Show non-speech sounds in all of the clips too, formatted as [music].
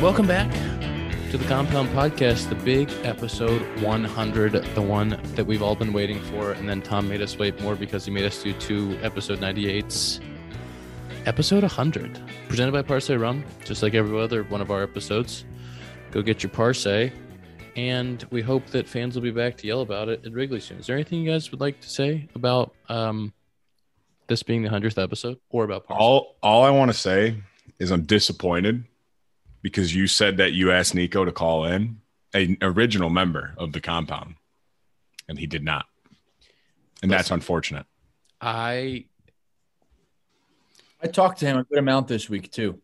Welcome back to the Compound Podcast, the big episode 100, the one that we've all been waiting for. And then Tom made us wait more because he made us do two episode 98s. Episode 100, presented by Parse Rum, just like every other one of our episodes. Go get your Parse. And we hope that fans will be back to yell about it at Wrigley soon. Is there anything you guys would like to say about um, this being the 100th episode or about Parse? All all I want to say is I'm disappointed because you said that you asked Nico to call in an original member of the compound, and he did not, and that's unfortunate. I I talked to him a good amount this week too.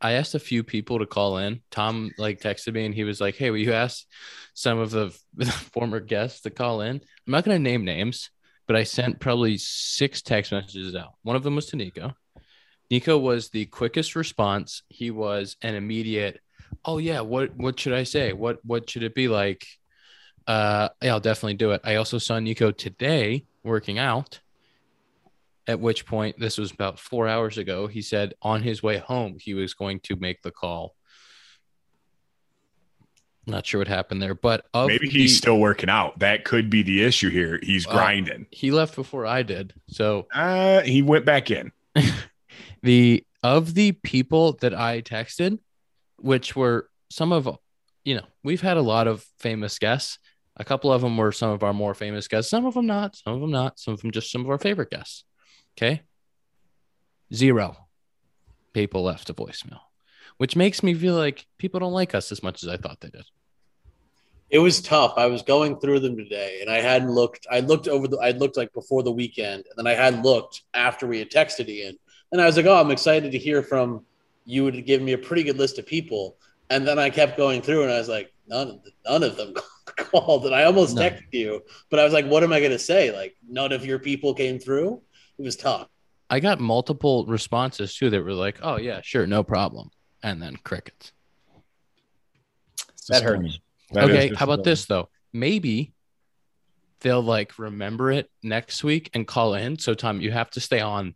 I asked a few people to call in. Tom like texted me and he was like, "Hey, will you ask some of the, [laughs] the former guests to call in?" I'm not going to name names, but I sent probably six text messages out. One of them was to Nico. Nico was the quickest response. He was an immediate, "Oh yeah, what what should I say? What what should it be like?" Uh, yeah, I'll definitely do it. I also saw Nico today working out. At which point, this was about four hours ago, he said on his way home, he was going to make the call. Not sure what happened there, but of Maybe the- he's still working out. That could be the issue here. He's Wow. grinding. he left before I did. So Uh, he went back in. [laughs] the of the people that I texted, which were some of you know, we've had a lot of famous guests. A couple of them were some of our more famous guests, some of them not, some of them not, some of them just some of our favorite guests. Okay. Zero people left a voicemail, which makes me feel like people don't like us as much as I thought they did. It was tough. I was going through them today, and I hadn't looked. I looked over the. I looked like before the weekend, and then I had looked after we had texted Ian, and I was like, "Oh, I'm excited to hear from you." Would give me a pretty good list of people, and then I kept going through, and I was like, "None, of none of them [laughs] called." And I almost No. texted you, but I was like, "What am I going to say?" Like, none of your people came through. It was tough. I got multiple responses too that were like, "Oh yeah, sure, no problem," and then crickets. That hurts. That okay, how about this though? Maybe they'll like remember it next week and call in. So Tom, you have to stay on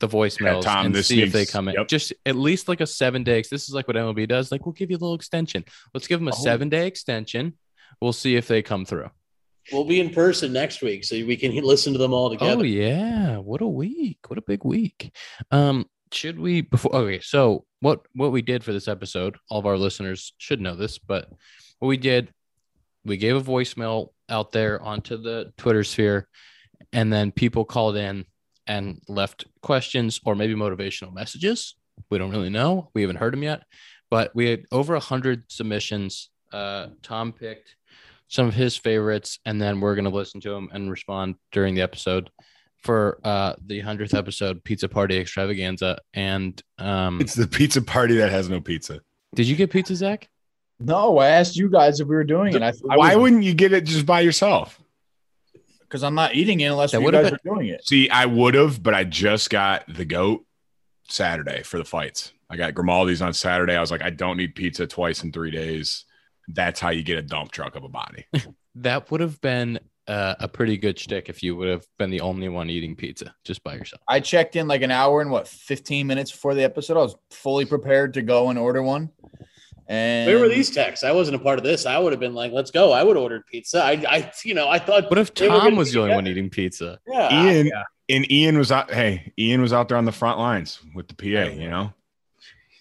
the voicemails Tom, and this see if they come in. yep. Just at least like a seven day. This is like what MLB does. Like we'll give you a little extension. Let's give them a Oh. seven day extension. We'll see if they come through. We'll be in person next week, so we can [laughs] listen to them all together. Oh yeah, what a week! What a big week. Um, should we before? Okay, so what what we did for this episode? All of our listeners should know this, but what we did, we gave a voicemail out there onto the Twitter sphere, and then people called in and left questions or maybe motivational messages. We don't really know. We haven't heard them yet, but we had over a hundred submissions. Uh, Tom picked some of his favorites, and then we're going to listen to them and respond during the episode for uh, the hundredth episode, Pizza Party Extravaganza. And um, It's the pizza party that has no pizza. did you get pizza, Zach? No, I asked you guys if we were doing it. I, I Why wouldn't you get it just by yourself? Because I'm not eating it unless That you would've guys been- are doing it. See, I would have, but I just got the goat Saturday for the fights. I got Grimaldi's on Saturday. I was like, I don't need pizza twice in three days. That's how you get a dump truck of a body. [laughs] That would have been uh, a pretty good shtick if you would have been the only one eating pizza just by yourself. I checked in like an hour and what 15 minutes before the episode. I was fully prepared to go and order one. And Where were these texts? I wasn't a part of this. I would have been like, "Let's go." I would have ordered pizza. I, I, you know, I thought. What if Tom was the only one eating pizza? Yeah, Ian and Ian was out. Hey, Ian was out there on the front lines with the PA. You know,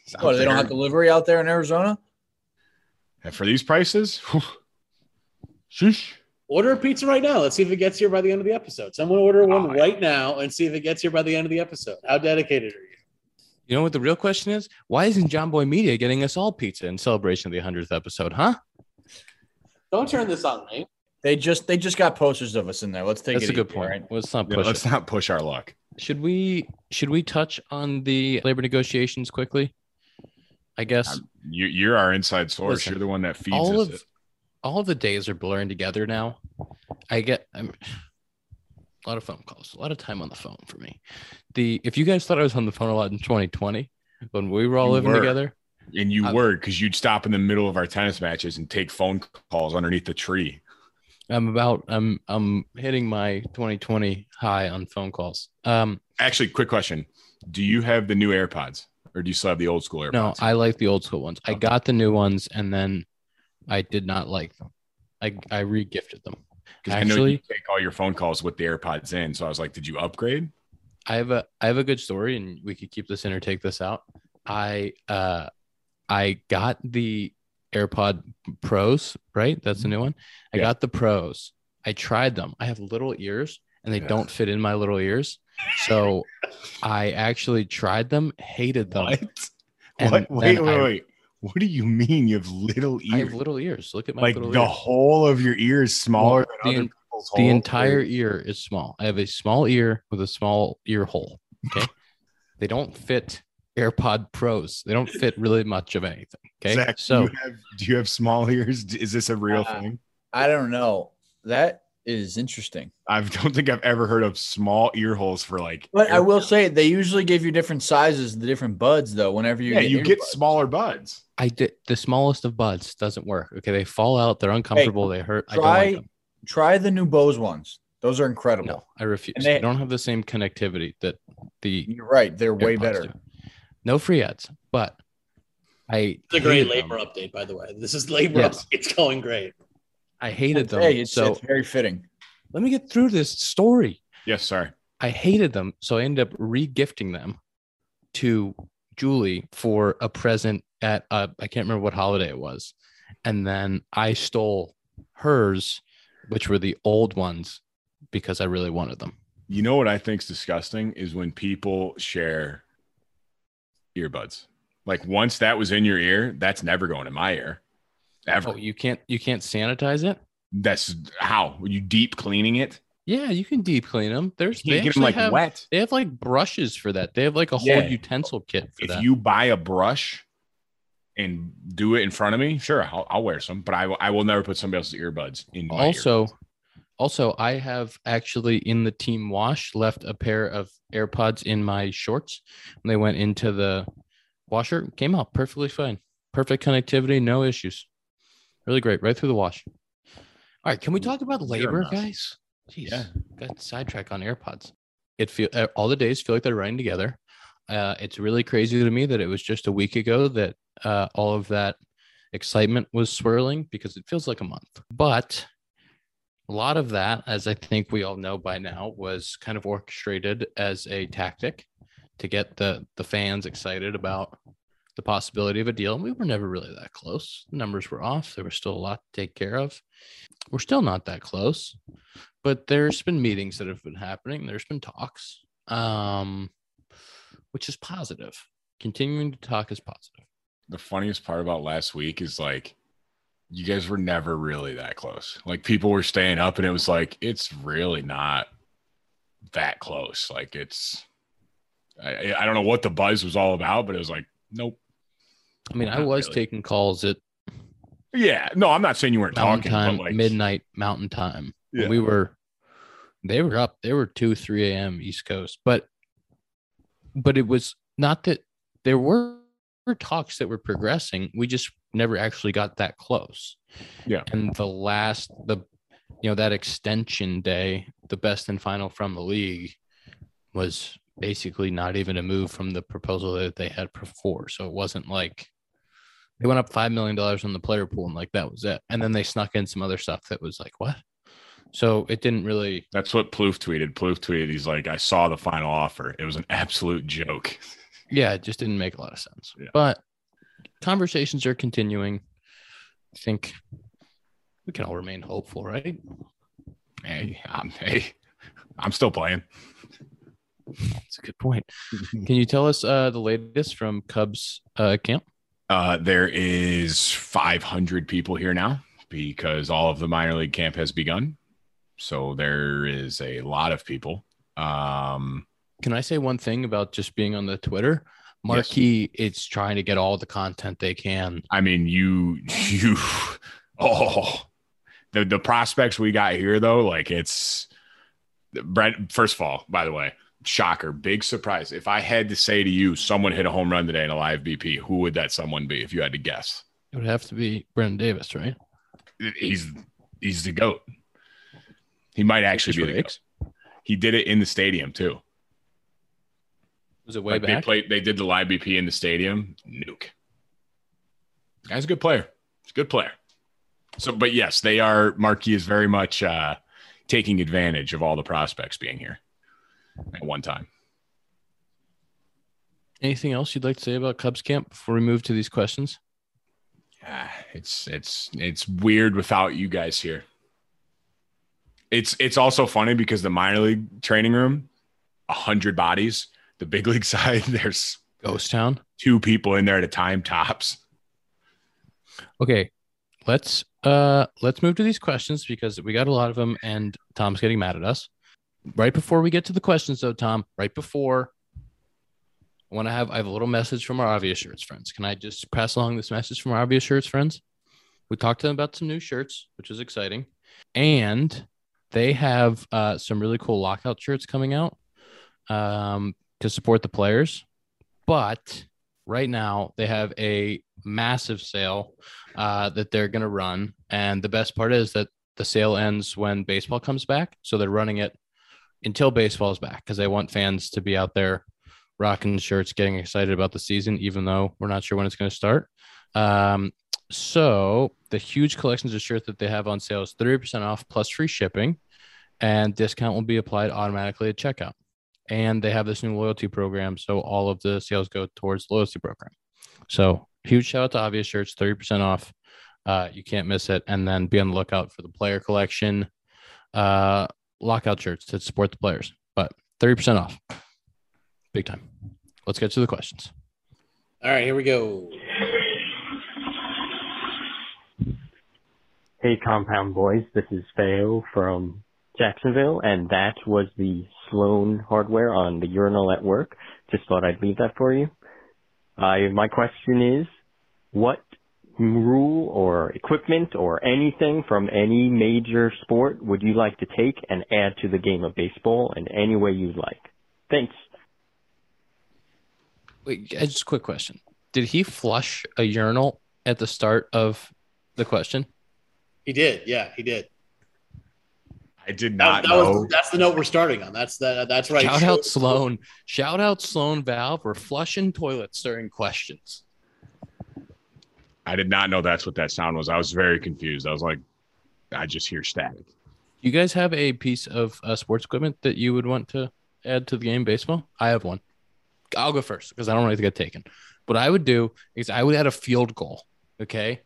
He's What, they don't have delivery out there in Arizona? And for these prices. whew, Sheesh. order a pizza right now. Let's see if it gets here by the end of the episode. Someone order one Oh, yeah. right now and see if it gets here by the end of the episode. How dedicated are you? You know what the real question is? Why isn't John Boy Media getting us all pizza in celebration of the hundredth episode? Huh? Don't turn this on me. They just they just got posters of us in there. Let's take That's it That's a good easy, point. all right? Let's not Yeah, push let's it. not push our luck. Should we should we touch on the labor negotiations quickly? I guess um, You, you're our inside source. Listen, you're the one that feeds all us. of it. all of the days are blurring together now. I get I'm, a lot of phone calls, a lot of time on the phone for me. The if you guys thought I was on the phone a lot in 2020 when we were all You living were. together, And you I- were because you'd stop in the middle of our tennis matches and take phone calls underneath the tree. I'm about I'm I'm hitting my 2020 high on phone calls. Um, Actually, quick question: Do you have the new AirPods? or do you still have the old school AirPods? No, I like the old school ones. I got the new ones and then I did not like them. I I re-gifted them. 'Cause I know you take all your phone calls with the AirPods in. So I was like, did you upgrade? I have a I have a good story and we could keep this in or take this out. I uh I got the AirPod Pros, right? That's the new one. I Yeah. got the Pros. I tried them. I have little ears and they Yeah. don't fit in my little ears. So I actually tried them, hated them. What? What? Wait, wait, I- wait. What do you mean you have little ears? I have little ears. Look at my like little the ears. whole of your ear is smaller Well, than the other people's The holes? entire Or- ear is small. I have a small ear with a small ear hole. Okay. [laughs] they don't fit AirPod Pros. They don't fit really much of anything. Okay. Zach, so do you, have, do you have small ears? Is this a real Uh, thing? I don't know. That is interesting. I don't think I've ever heard of small ear holes for like. But I air- will say they usually give you different sizes, the different buds, though. Whenever you yeah, get you get earbuds. smaller buds. I did the smallest of buds doesn't work. Okay. They fall out. They're uncomfortable. they hurt. I don't try- like them. Try the new Bose ones; those are incredible. No, I refuse. And they, they- don't have the same connectivity that the You're right; they're way better. do. No free ads, but I It's a great labor them. update, by the way. This is labor Yes. update. It's going great. I hated them. Hey, it's, so it's very fitting. let me get through this story. Yes, sorry. I hated them, so I ended up re-gifting them to Julie for a present at uh, I can't remember what holiday it was, and then I stole hers, which were the old ones, because I really wanted them. You know what I think's disgusting is when people share earbuds. Like once that was in your ear, that's never going in my ear. Ever. Oh, you can't you can't sanitize it? That's how Were you deep cleaning it. Yeah, you can deep clean them. There's You they get them like have wet. they have like brushes for that. They have like a whole Yeah. utensil kit for If that. you buy a brush and do it in front of me, sure, I'll, I'll wear some, but I, will- I will never put somebody else's earbuds in my also earbuds. also i have actually in the team wash left a pair of airpods in my shorts when they went into the washer came out perfectly fine perfect connectivity no issues really great. Right through the wash. All right. Can we talk about labor guys? Jeez, Yeah. got sidetrack on airpods. It feel uh, all the days feel like they're running together. Uh, it's really crazy to me that it was just a week ago that uh, all of that excitement was swirling because it feels like a month. But a lot of that, as I think we all know by now, was kind of orchestrated as a tactic to get the the fans excited about the possibility of a deal. And we were never really that close. The numbers were off. There was still a lot to take care of. We're still not that close, but there's been meetings that have been happening. There's been talks, um, which is positive. Continuing to talk is positive. the funniest part about last week is like you guys were never really that close. Like people were staying up and it was like it's really not that close. Like it's I, I don't know what the buzz was all about, but it was like nope. I mean, I was really. taking calls at Yeah, no, I'm not saying you weren't mountain talking, time, like midnight mountain time. Yeah. We were, they were up. They were two, three a.m. East Coast, but, but it was not that there were talks that were progressing. We just never actually got that close. Yeah. And the last, the, you know, that extension day, the best and final from the league, was basically not even a move from the proposal that they had before. So it wasn't like they went up five million dollars on the player pool and like that was it. And then they snuck in some other stuff that was like, what? So it didn't really That's what Plouffe tweeted. Plouffe tweeted, he's like, I saw the final offer. It was an absolute joke. [laughs] yeah, it just didn't make a lot of sense. Yeah. But conversations are continuing. I think we can all remain hopeful, right? Hey, I'm hey, I'm still playing. That's a good point. Can you tell us uh, the latest from Cubs uh, camp? Uh, there is 500 people here now because all of the minor league camp has begun. So there is a lot of people. Um, Can I say one thing about just being on the Twitter? Marquee, it's trying to get all the content they can. I mean, you, [laughs] you, oh, the the prospects we got here though, like it's Brent. First of all, by the way, shocker, big surprise. If I had to say to you, someone hit a home run today in a live BP, who would that someone be? If you had to guess, It would have to be Brennen Davis, right? he's he's the goat. He might actually be the goat. He did it in the stadium too. Was it way Like they played, they did the live BP in the stadium. Nuke. Guy's a good player. He's a good player. So, but yes, they are. Marquee is very much uh, taking advantage of all the prospects being here at one time. Anything else you'd like to say about Cubs camp before we move to these questions? Ah, it's it's it's weird without you guys here. It's it's also funny because the minor league training room, a hundred bodies. The big league [laughs] side, there's Ghost Town. two people in there at a time tops. Okay, let's uh let's move to these questions because we got a lot of them, and Tom's getting mad at us. Right before we get to the questions, though, Tom. Right before, I want to have I have a little message from our obvious shirts friends. Can I just pass along this message from our obvious shirts friends? We talked to them about some new shirts, which is exciting, and they have uh, some really cool lockout shirts coming out um, to support the players. But right now they have a massive sale uh, that they're going to run. And the best part is that the sale ends when baseball comes back. So they're running it until baseball's back because they want fans to be out there rocking shirts, getting excited about the season, even though we're not sure when it's going to start. Um, so the huge collections of shirts that they have on sale is 30% off plus free shipping, and discount will be applied automatically at checkout. And they have this new loyalty program, so all of the sales go towards the loyalty program. So huge shout out to Obvious Shirts, 30% off. Uh, you can't miss it. And then be on the lookout for the player collection uh, lockout shirts to support the players. But 30% off. Big time. Let's get to the questions. All right, here we go. Hey, Compound Boys. This is Feo from Jacksonville, and that was the Sloan hardware on the urinal at work. Just thought I'd leave that for you. Uh, my question is, what rule or equipment or anything from any major sport would you like to take and add to the game of baseball in any way you'd like? Thanks. Wait, just a quick question. Did he flush a urinal at the start of the question? He did. Yeah, he did. I did That, not that know. was that's the note we're starting on. That's that. That's right. Shout out Sloan. Shout out Sloan Valve. We're flushing toilets during questions. I did not know that's what that sound was. I was very confused. I was like, I just hear static. You guys have a piece of uh, sports equipment that you would want to add to the game baseball? I have one. I'll go first because I don't want to get taken. What I would do is I would add a field goal, okay?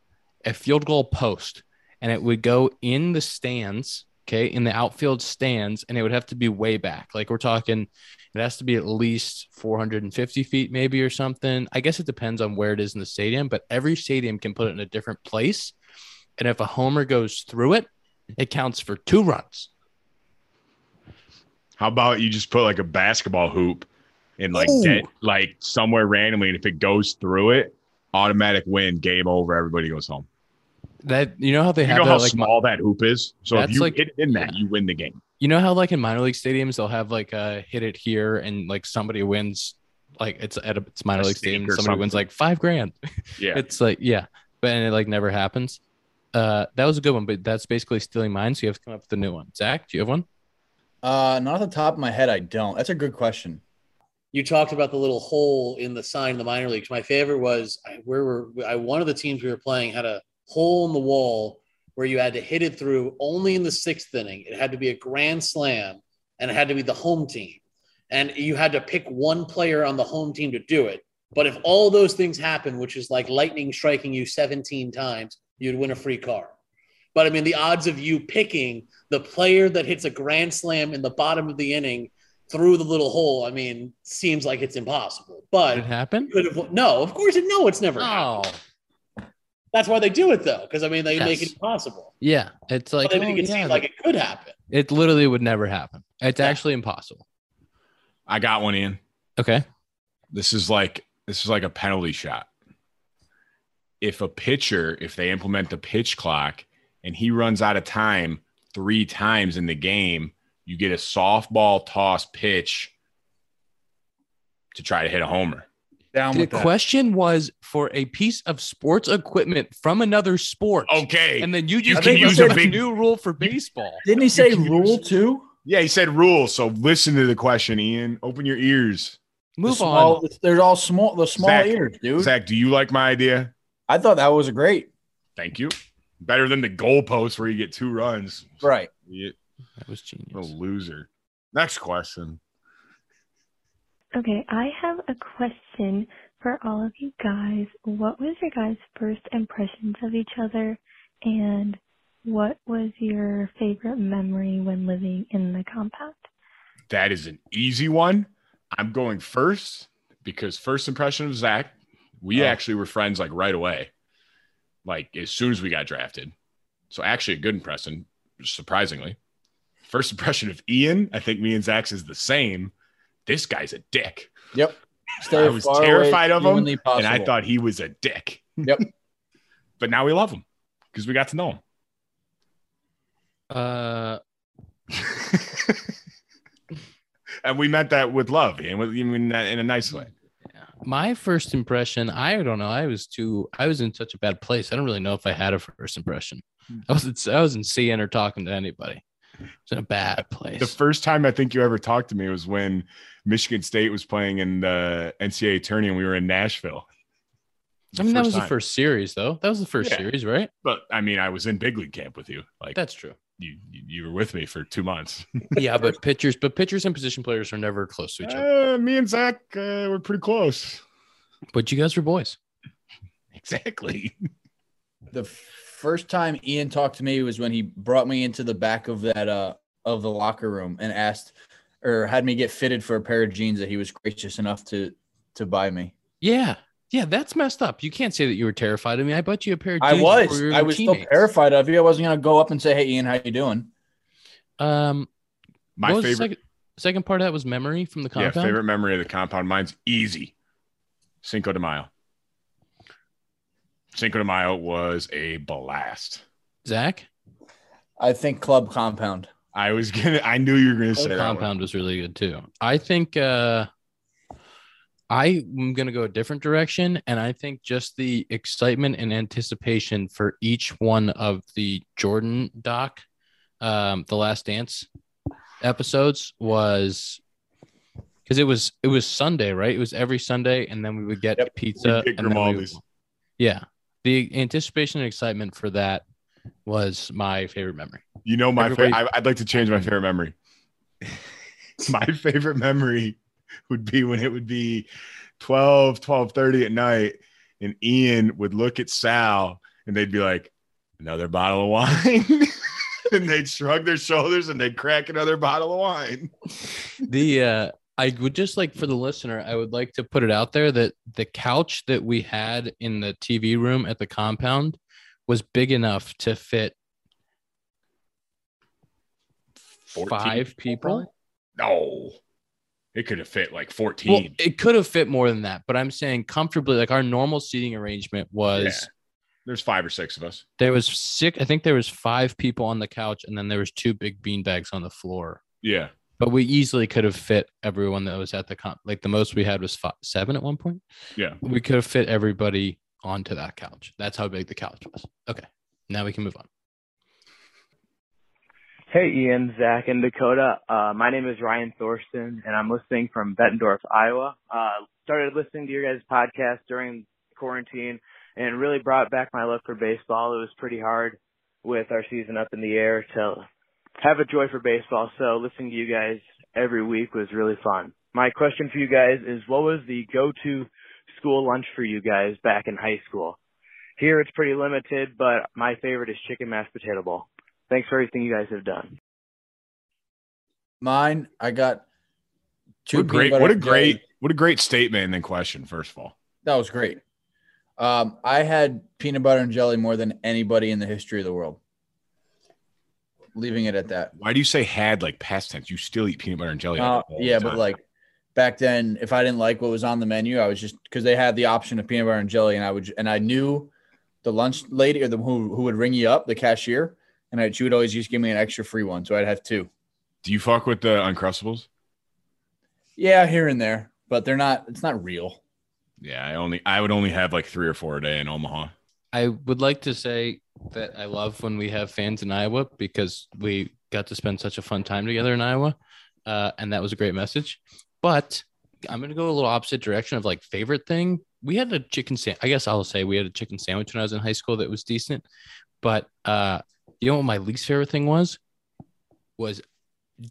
A field goal post, and it would go in the stands, okay, in the outfield stands, and it would have to be way back. Like we're talking, it has to be at least 450 feet, maybe, or something. I guess it depends on where it is in the stadium, but every stadium can put it in a different place. And if a homer goes through it, it counts for two runs. How about you just put like a basketball hoop in like dead, like somewhere randomly, and if it goes through it, automatic win, game over, everybody goes home. That you know how they You have know that how like small that hoop is. So if you like- hit it in that, yeah. you win the game. you know how like in minor league stadiums they'll have like uh hit it here and like somebody wins like it's at a it's minor A league stake stadium and or somebody wins like five grand. Yeah. [laughs] It's like yeah, but and it like never happens. Uh, that was a good one, but that's basically stealing mine. So you have to come up with a new one. Zach, do you have one? Uh, not off the top of my head, I don't. That's a good question. You talked about the little hole in the sign in the minor leagues. My favorite was I, where were I, one of the teams we were playing had a hole in the wall where you had to hit it through only in the sixth inning. It had to be a grand slam and it had to be the home team. And you had to pick one player on the home team to do it. But if all those things happen, which is like lightning striking you 17 times, you'd win a free car. But I mean, the odds of you picking the player that hits a grand slam in the bottom of the inning through the little hole, I mean, seems like it's impossible. But Did it happened. no, of course, it, no, it's never. Oh, happened. That's why they do it though, because I mean, they make it possible. yeah. It's like but they make oh, it yeah, seem like it could happen. it literally would never happen. It's Yeah. actually impossible. I got one in. Okay. This is like this is like a penalty shot. If a pitcher, if they implement the pitch clock and he runs out of time three times in the game, you get a softball toss pitch to try to hit a homer. Down The with that. question was for a piece of sports equipment from another sport. Okay. And then you You just can use a big- a new rule for baseball. Didn't he say rule use- two? yeah, he said rule. So listen to the question, Ian. Open your ears. Move small, on. They're all small. The small Zach, ears, dude. Zach, do you like my idea? I thought that was great. Thank you. Better than the goalpost where you get two runs. Right. That was genius. a loser. Next question. Okay, I have a question for all of you guys. What was your guys' first impressions of each other, and what was your favorite memory when living in the compound? That is an easy one. I'm going first because first impression of Zach, we Oh. actually were friends like right away, like as soon as we got drafted. So actually a good impression, surprisingly. First [laughs] impression of Ian, I think me and Zach's is the same. This guy's a dick. Yep. Stay I was terrified of him, humanly and I thought he was a dick. Yep. [laughs] but now we love him because we got to know him. Uh, [laughs] and we meant that with love and with, in, a- in a nice way. my first impression, I don't know. I was too. I was in such a bad place. I don't really know if I had a first impression. I wasn't. I wasn't seeing or talking to anybody. I was in a bad place. The first time I think you ever talked to me was when Michigan State was playing in the NCAA tourney and we were in Nashville. I mean, that was first the first series, though. That was the first Yeah. series, right? But I mean, I was in big league camp with you. Like That's true. you, you, you were with me for two months. [laughs] Yeah, but [laughs] pitchers, but pitchers and position players are never close to each other. Uh, me and Zach uh, were pretty close. But you guys were boys. [laughs] Exactly. the first time Ian talked to me was when he brought me into the back of that uh of the locker room and asked or had me get fitted for a pair of jeans that he was gracious enough to to buy me. Yeah, yeah, that's messed up. You can't say that you were terrified of me. I bought you a pair of jeans. I jeans was we I was still terrified of you. I wasn't gonna go up and say, "Hey, Ian, how you doing?" Um, My what was the favorite, second, second part of that was memory from the compound. yeah, favorite memory of the compound. Mine's easy. Cinco de Mayo. Cinco de Mayo was a blast. Zach, I think Club Compound. I was gonna. I knew you were gonna say compound was really good too. I think uh, I'm gonna go a different direction, and I think just the excitement and anticipation for each one of the Jordan doc, um, the Last Dance episodes was because it was it was Sunday, right? It was every Sunday, and then we would get Yep. pizza. Get and Grimaldi's. yeah, the anticipation and excitement for that was my favorite memory. You know, my favorite. I'd like to change my favorite memory. [laughs] my favorite memory would be when it would be 12, 12 at night, and Ian would look at Sal and they'd be like, another bottle of wine. [laughs] and they'd shrug their shoulders and they'd crack another bottle of wine. the uh I would just like for the listener, I would like to put it out there that the couch that we had in the TV room at the compound was big enough to fit 14 five people. No. It could have fit like 14. Well, it could have fit more than that, but I'm saying comfortably, like our normal seating arrangement was Yeah. There's five or six of us. there was six, I think there was five people on the couch, and then there was two big bean bags on the floor. Yeah. But we easily could have fit everyone that was at the con. Like the most we had was five, seven at one point. Yeah. we could have fit everybody onto that couch. That's how big the couch was. Okay, now we can move on. Hey, Ian, Zach, and Dakota. Uh, my name is Ryan Thorsten, and I'm listening from Bettendorf, Iowa. Uh, started listening to your guys' podcast during quarantine, and really brought back my love for baseball. It was pretty hard with our season up in the air to have a joy for baseball. So listening to you guys every week was really fun. My question for you guys is, what was the go-to school lunch for you guys back in high school? Here it's pretty limited, but my favorite is chicken mashed potato bowl. Thanks for everything you guys have done. Mine, I got two What a great, what a great, jelly. what a great statement and then question, first of all. That was great. Um, I had peanut butter and jelly more than anybody in the history of the world. Leaving it at that. Why do you say had like past tense? You still eat peanut butter and jelly. Uh, all the yeah, but like back then, if I didn't like what was on the menu, I was just because they had the option of peanut butter and jelly, and I would and I knew the lunch lady or the who, who would ring you up, the cashier, and I, she would always just give me an extra free one, so I'd have two. do you fuck with the Uncrustables? Yeah, here and there, but they're not. It's not real. Yeah, I only I would only have like three or four a day in Omaha. I would like to say that I love when we have fans in Iowa because we got to spend such a fun time together in Iowa, uh, and that was a great message. But I'm gonna go a little opposite direction of like favorite thing. We had a chicken sandwich. I guess I'll say we had a chicken sandwich when I was in high school that was decent. But uh, you know what my least favorite thing was? Was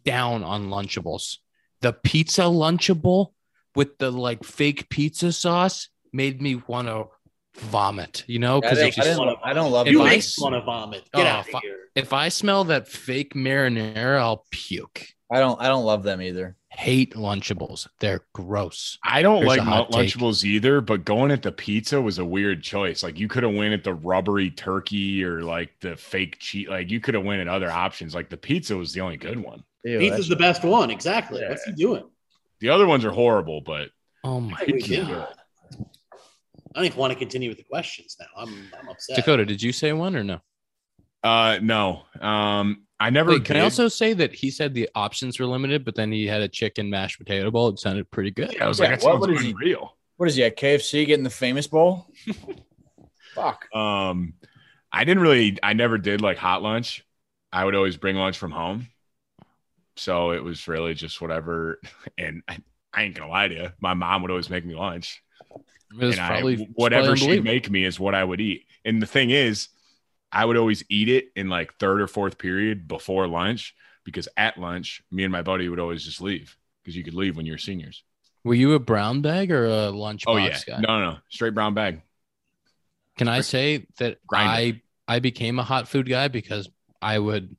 down on Lunchables. The pizza Lunchable with the like fake pizza sauce made me want to vomit. You know, because I, just didn't- I don't love If You I make pizza. s- want to vomit. Get Oh, out of here. if I smell that fake marinara, I'll puke. I don't. I don't love them either. Hate Lunchables. They're gross. I don't Here's like a hot Mun- take. Lunchables either, but going at the pizza was a weird choice. Like you could have went at the rubbery turkey or like the fake cheese. Like you could have went at other options. Like the pizza was the only good one. Ew, Pizza's the best one. Exactly. Yeah. What's he doing? The other ones are horrible, but Oh my Hey, we god. I don't even want to continue with the questions now. I'm, I'm upset. Dakota, did you say one or no? Uh no. Um I never Wait, can I also say that he said the options were limited, but then he had a chicken mashed potato bowl. It sounded pretty good. Yeah, I was Yeah, like, that what- sounds what is he- unreal. What is he at KFC getting the famous bowl? [laughs] Fuck. Um, I didn't really, I never did like hot lunch. I would always bring lunch from home. So it was really just whatever. [laughs] And I, I ain't gonna lie to you, my mom would always make me lunch. It was and probably I, whatever she'd make me is what I would eat. And the thing is, I would always eat it in like third or fourth period before lunch because at lunch, me and my buddy would always just leave because you could leave when you're seniors. Were you a brown bag or a lunchbox Oh yeah, guy? no, no, straight brown bag. Can I say that. I I became a hot food guy because I would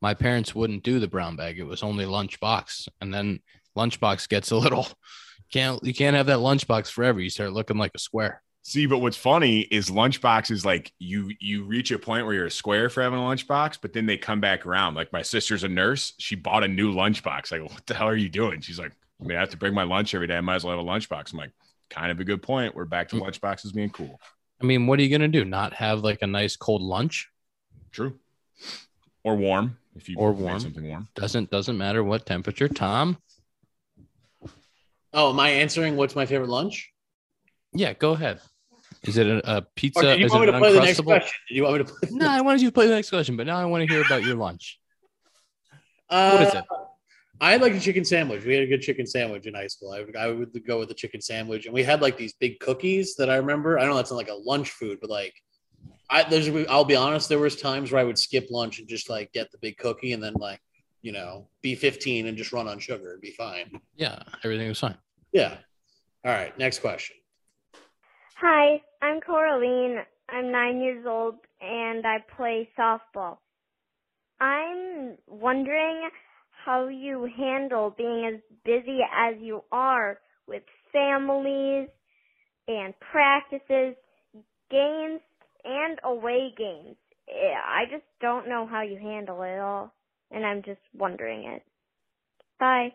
my parents wouldn't do the brown bag. It was only lunchbox. And then lunchbox gets a little [laughs] can't you can't have that lunchbox forever. You start looking like a square. See, but what's funny is lunchbox is like you you reach a point where you're a square for having a lunchbox, but then they come back around. Like my sister's a nurse, she bought a new lunchbox. Like, what the hell are you doing? She's like, I mean, I have to bring my lunch every day. I might as well have a lunchbox. I'm like, kind of a good point. We're back to Mm. lunchboxes being cool. I mean, what are you gonna do? Not have like a nice cold lunch? True. Or warm if you Or warm. something warm. Doesn't doesn't matter what temperature. Tom? Oh, am I answering what's my favorite lunch? Yeah, go ahead. Is it a, a pizza? Or did you Is want it me to play the next uncrustable? question? Did you want me to play? No, I wanted you to play the next question, but now I want to hear about your lunch. Uh, What is it? I like a chicken sandwich. We had a good chicken sandwich in high school. I would, I would go with the chicken sandwich, and we had like these big cookies that I remember. I don't know that's not like a lunch food, but like, I there's I'll be honest, there was times where I would skip lunch and just like get the big cookie, and then like, you know, be 15 and just run on sugar and be fine. Yeah, everything was fine. Yeah. All right. Next question. Hi, I'm Coraline. I'm nine years old and I play softball. I'm wondering how you handle being as busy as you are with families and practices, games, and away games. Eh, I just don't know how you handle it all, and I'm just wondering it. Bye.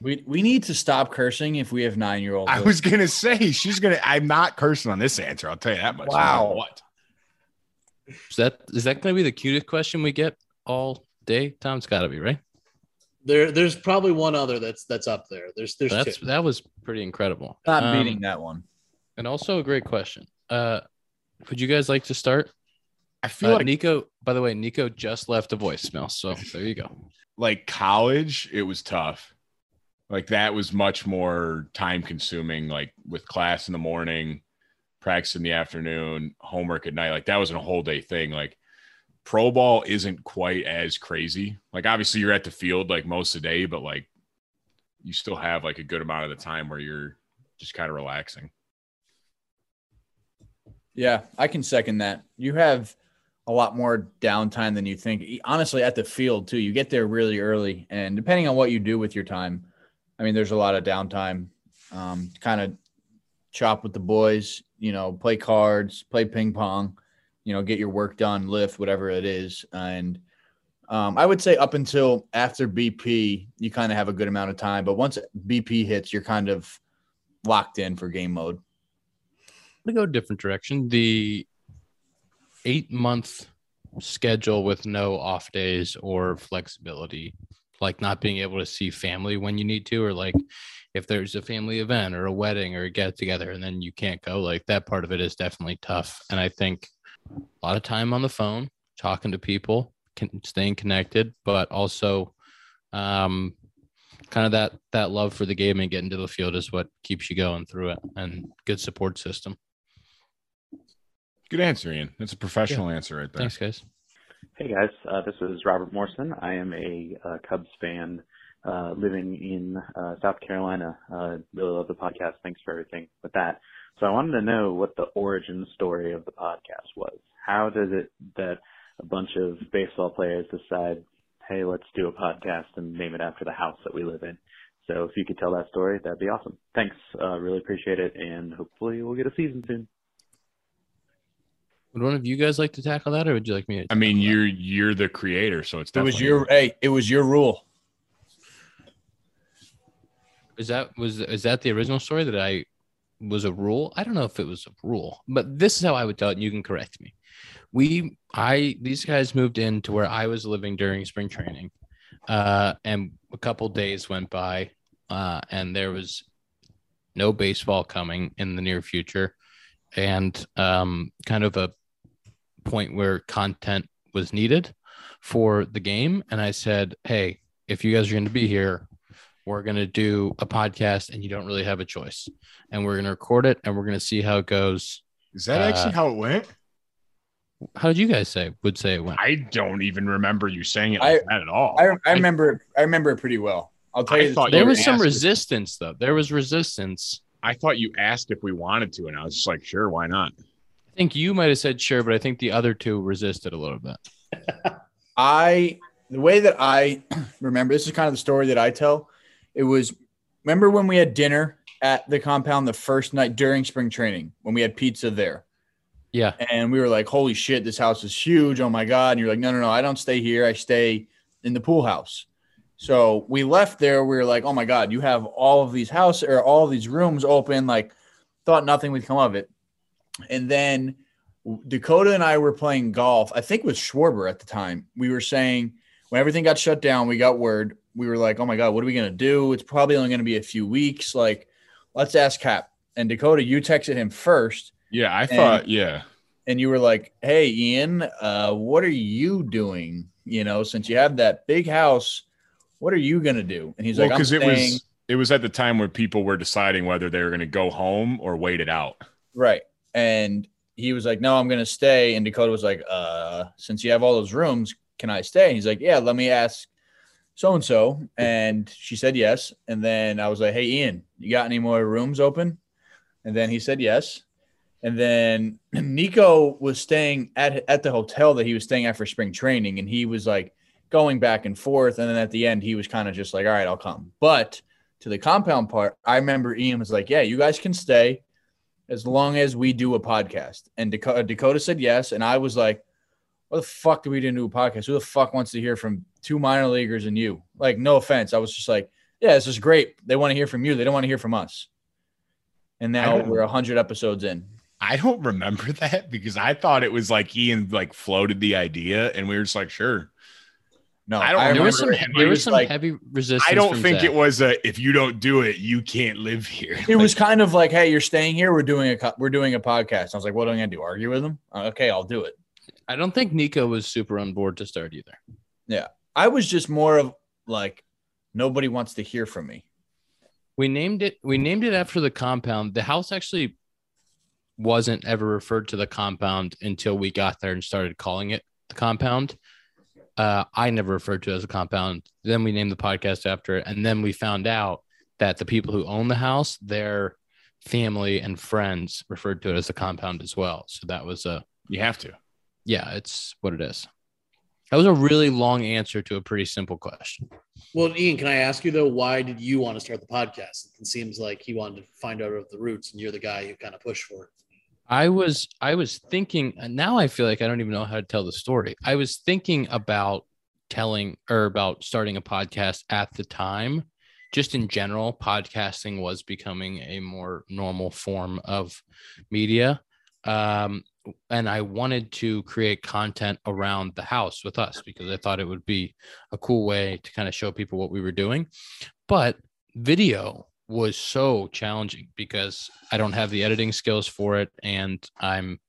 We we need to stop cursing if we have nine year olds. I was gonna say she's gonna. I'm not cursing on this answer. I'll tell you that much. Wow. matter What? Is that is that going to be the cutest question we get all day? Tom's got to be right. There, there's probably one other that's that's up there. There's there's That's two. that was pretty incredible. not Um, beating that one. and also a great question. Uh, would you guys like to start? I feel Uh, like Nico. By the way, Nico just left a voicemail, so there you go. like college, it was tough. Like that was much more time consuming, like with class in the morning, practice in the afternoon, homework at night. Like that wasn't a whole day thing. Like pro ball isn't quite as crazy. Like obviously you're at the field like most of the day, but like you still have like a good amount of the time where you're just kind of relaxing. Yeah, I can second that. You have a lot more downtime than you think. Honestly, at the field too, you get there really early, and depending on what you do with your time, I mean, there's a lot of downtime. Um, kind of chop with the boys, you know, play cards, play ping pong, you know, get your work done, lift, whatever it is, and um, I would say up until after BP, you kind of have a good amount of time. But once BP hits, you're kind of locked in for game mode. I'm go a different direction. The eight month schedule with no off days or flexibility, like not being able to see family when you need to, or like if there's a family event or a wedding or a get together and then you can't go, like that part of it is definitely tough. And I think a lot of time on the phone, talking to people, con- staying connected, but also um, kind of that that love for the game and getting to the field is what keeps you going through it, and good support system. Good answer, Ian. That's a professional answer right there. Thanks, guys. Hey guys, uh, this is Robert Morrison. I am a uh, Cubs fan uh, living in uh, South Carolina. Uh, really love the podcast. Thanks for everything with that. So I wanted to know what the origin story of the podcast was. How did it that a bunch of baseball players decide, hey, let's do a podcast and name it after the house that we live in? So if you could tell that story, that'd be awesome. Thanks. Uh, really appreciate it, and hopefully we'll get a season soon. Would one of you guys like to tackle that, or would you like me to? I mean, you're you're the creator, so it's It was your hey, it was your rule. Is that was is that the original story that I was a rule? I don't know if it was a rule, but this is how I would tell it. And you can correct me. We, I, these guys moved in to where I was living during spring training, uh, and a couple days went by, uh, and there was no baseball coming in the near future, and um, kind of a point where content was needed for the game. And I said, hey, if you guys are going to be here, we're going to do a podcast and you don't really have a choice. And we're going to record it and we're going to see how it goes. Is that actually Uh, how it went? How did you guys say would say it went? I don't even remember you saying it like that at all. I, I remember it, I remember it pretty well. I'll tell I you. the there was some asked if- resistance though. There was resistance. I thought you asked if we wanted to, and I was just like, sure, why not? I think you might have said sure, but I think the other two resisted a little bit. [laughs] I the way that I [clears throat] remember this is kind of the story that I tell. It was remember when we had dinner at the compound the first night during spring training when we had pizza there. Yeah. And we were like, holy shit, this house is huge. Oh my God. And you're like, no, no, no, I don't stay here. I stay in the pool house. So we left there. We were like, oh my God, you have all of these house or all of these rooms open. Like, thought nothing would come of it. And then Dakota and I were playing golf, I think with Schwarber at the time. We were saying when everything got shut down, we got word. We were like, oh my God, what are we going to do? It's probably only going to be a few weeks. Like, let's ask Cap. And Dakota, you texted him first Yeah, I And- thought, yeah. and you were like, "Hey, Ian, uh, what are you doing? You know, since you have that big house, what are you gonna do?" And he's Well, like, "I'm because it staying." was it was at the time where people were deciding whether they were going to go home or wait it out. right." And he was like, "No, I'm gonna stay." And Dakota was like, "Uh, since you have all those rooms, can I stay?" And he's like, "Yeah, let me ask." So and so, and she said yes. And then I was like, "Hey, Ian, you got any more rooms open?" And then he said yes. And then [clears throat] Nico was staying at at the hotel that he was staying at for spring training, and he was like going back and forth. And then at the end, he was kind of just like, "All right, I'll come." But to the compound part, I remember Ian was like, "Yeah, you guys can stay as long as we do a podcast." And Dakota, uh, Dakota said yes, and I was like, "What the fuck do we do a podcast? Who the fuck wants to hear from two minor leaguers and you?" Like, no offense, I was just like, "Yeah, this is great. They want to hear from you. They don't want to hear from us." And now we're hundred episodes in. I don't remember [laughs] that because I thought it was like Ian like floated the idea, and we were just like, sure. No, I don't There was some there was was some like- heavy resistance. I don't from think Zach. it was a if you don't do it, you can't live here. It was kind of like, "Hey, you're staying here. We're doing a we're doing a podcast." I was like, "What am I gonna do? Argue with him? Uh, okay, I'll do it." I don't think Nico was super on board to start either. Yeah, I was just more of like, nobody wants to hear from me. We named it. We named it after the compound. The house actually wasn't ever referred to the compound until we got there and started calling it the compound. Uh, I never referred to it as a compound. Then we named the podcast after it, and then we found out that the people who own the house, their family and friends, referred to it as a compound as well. So that was a You have to. yeah, it's what it is. That was a really long answer to a pretty simple question. Well, Ian, can I ask you though, why did you want to start the podcast? It seems like he wanted to find out of the roots, and you're the guy who kind of pushed for it. I was I was thinking now I feel like I don't even know how to tell the story. I was thinking about telling or about starting a podcast at the time. Just in general, podcasting was becoming a more normal form of media. Um, and I wanted to create content around the house with us because I thought it would be a cool way to kind of show people what we were doing. But video was so challenging because I don't have the editing skills for it and I'm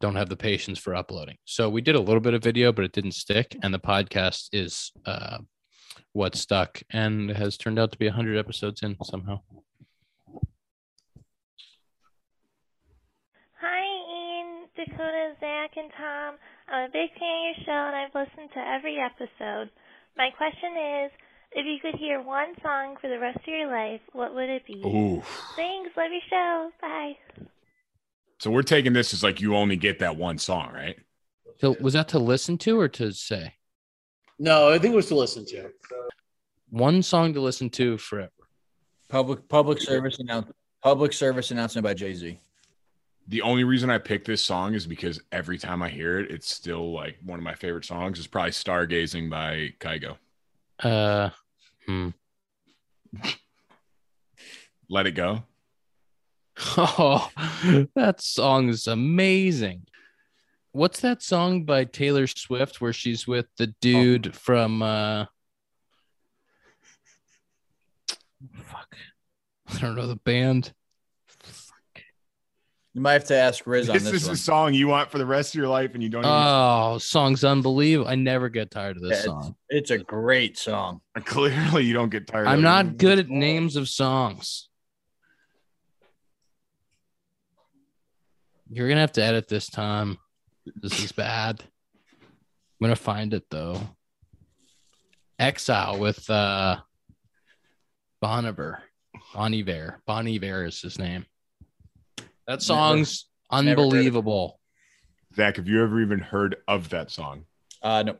don't have the patience for uploading. So we did a little bit of video, but it didn't stick. And the podcast is uh, what stuck and has turned out to be 100 episodes in somehow. Hi, Ian, Dakota, Zach, and Tom. I'm a big fan of your show, and I've listened to every episode. My question is, if you could hear one song for the rest of your life, what would it be? Ooh. Thanks. Love your show. Bye. So we're taking this as like you only get that one song, right? So was that to listen to or to say? No, I think it was to listen to. One song to listen to forever. Public public service announcement. Public service announcement by Jay Z. The only reason I picked this song is because every time I hear it, it's still like one of my favorite songs. It's probably Stargazing by Kygo. Uh, hmm. Let it go. [laughs] Oh, that song is amazing. What's that song by Taylor Swift where she's with the dude from uh fuck. I don't know the band. You might have to ask Riz on This, this, is one. a song you want for the rest of your life, and you don't. Even, Oh, song's unbelievable. I never get tired of this it's, song. it's a great song. [laughs] clearly, you don't get tired. I'm of not it. good at names of songs. You're gonna have to edit this time. This is bad. I'm gonna find it though. Exile with uh Bon Iver. Bon Iver. Bon Iver is his name. That song's never heard it. unbelievable. Zach, have you ever even heard of that song? Uh no.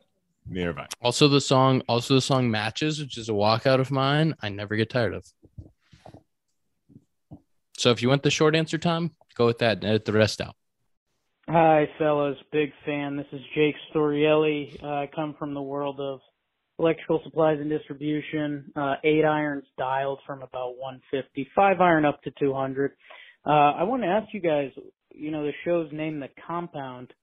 Neither have Also the song, also the song Matches, which is a walkout of mine, I never get tired of. So if you want the short answer time, go with that and edit the rest out. Hi, fellas. Big fan. This is Jake Storielli. Uh, I come from the world of electrical supplies and distribution. Uh, eight irons dialed from about 150, five iron up to 200. Uh, I want to ask you guys, you know, the show's name, The Compound.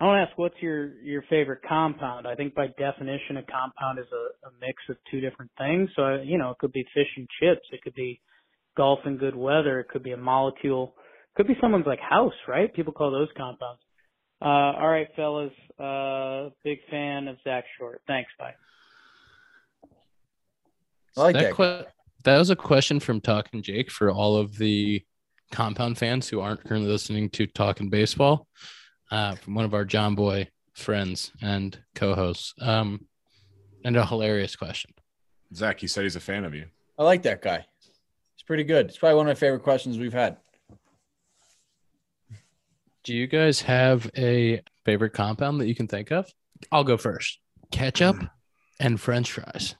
I want to ask, what's your, your favorite compound? I think by definition, a compound is a, a mix of two different things. So, uh, you know, it could be fish and chips. It could be golf and good weather. It could be a molecule It could be someone's like house, right? People call those compounds. Uh, all right, fellas. Uh, big fan of Zach Short. Thanks. Bye. I like that, that que- that was a question from Talking Jake for all of the compound fans who aren't currently listening to Talking Baseball, uh, from one of our Jomboy friends and co-hosts. Um, and a hilarious question. Zach, he said he's a fan of you. I like that guy. It's pretty good. It's probably one of my favorite questions we've had. Do you guys have a favorite compound that you can think of? I'll go first. Ketchup and French fries.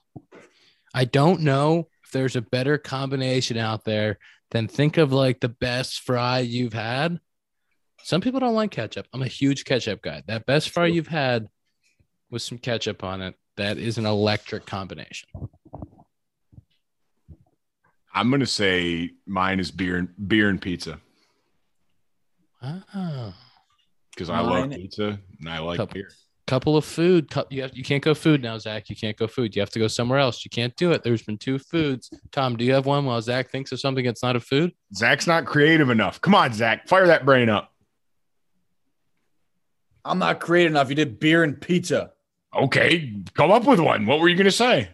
I don't know if there's a better combination out there than think of like the best fry you've had. Some people don't like ketchup. I'm a huge ketchup guy. That best fry you've had with some ketchup on it, that is an electric combination. I'm gonna say mine is beer and beer and pizza Ah. because I love pizza and I like Cup- beer. Couple of food. You have, you can't go food now, Zach. You can't go food. You have to go somewhere else. You can't do it. There's been two foods. Tom, do you have one while Zach thinks of something that's not a food? Zach's not creative enough. Come on, Zach, fire that brain up. I'm not creative enough. You did beer and pizza. Okay, come up with one. What were you gonna say?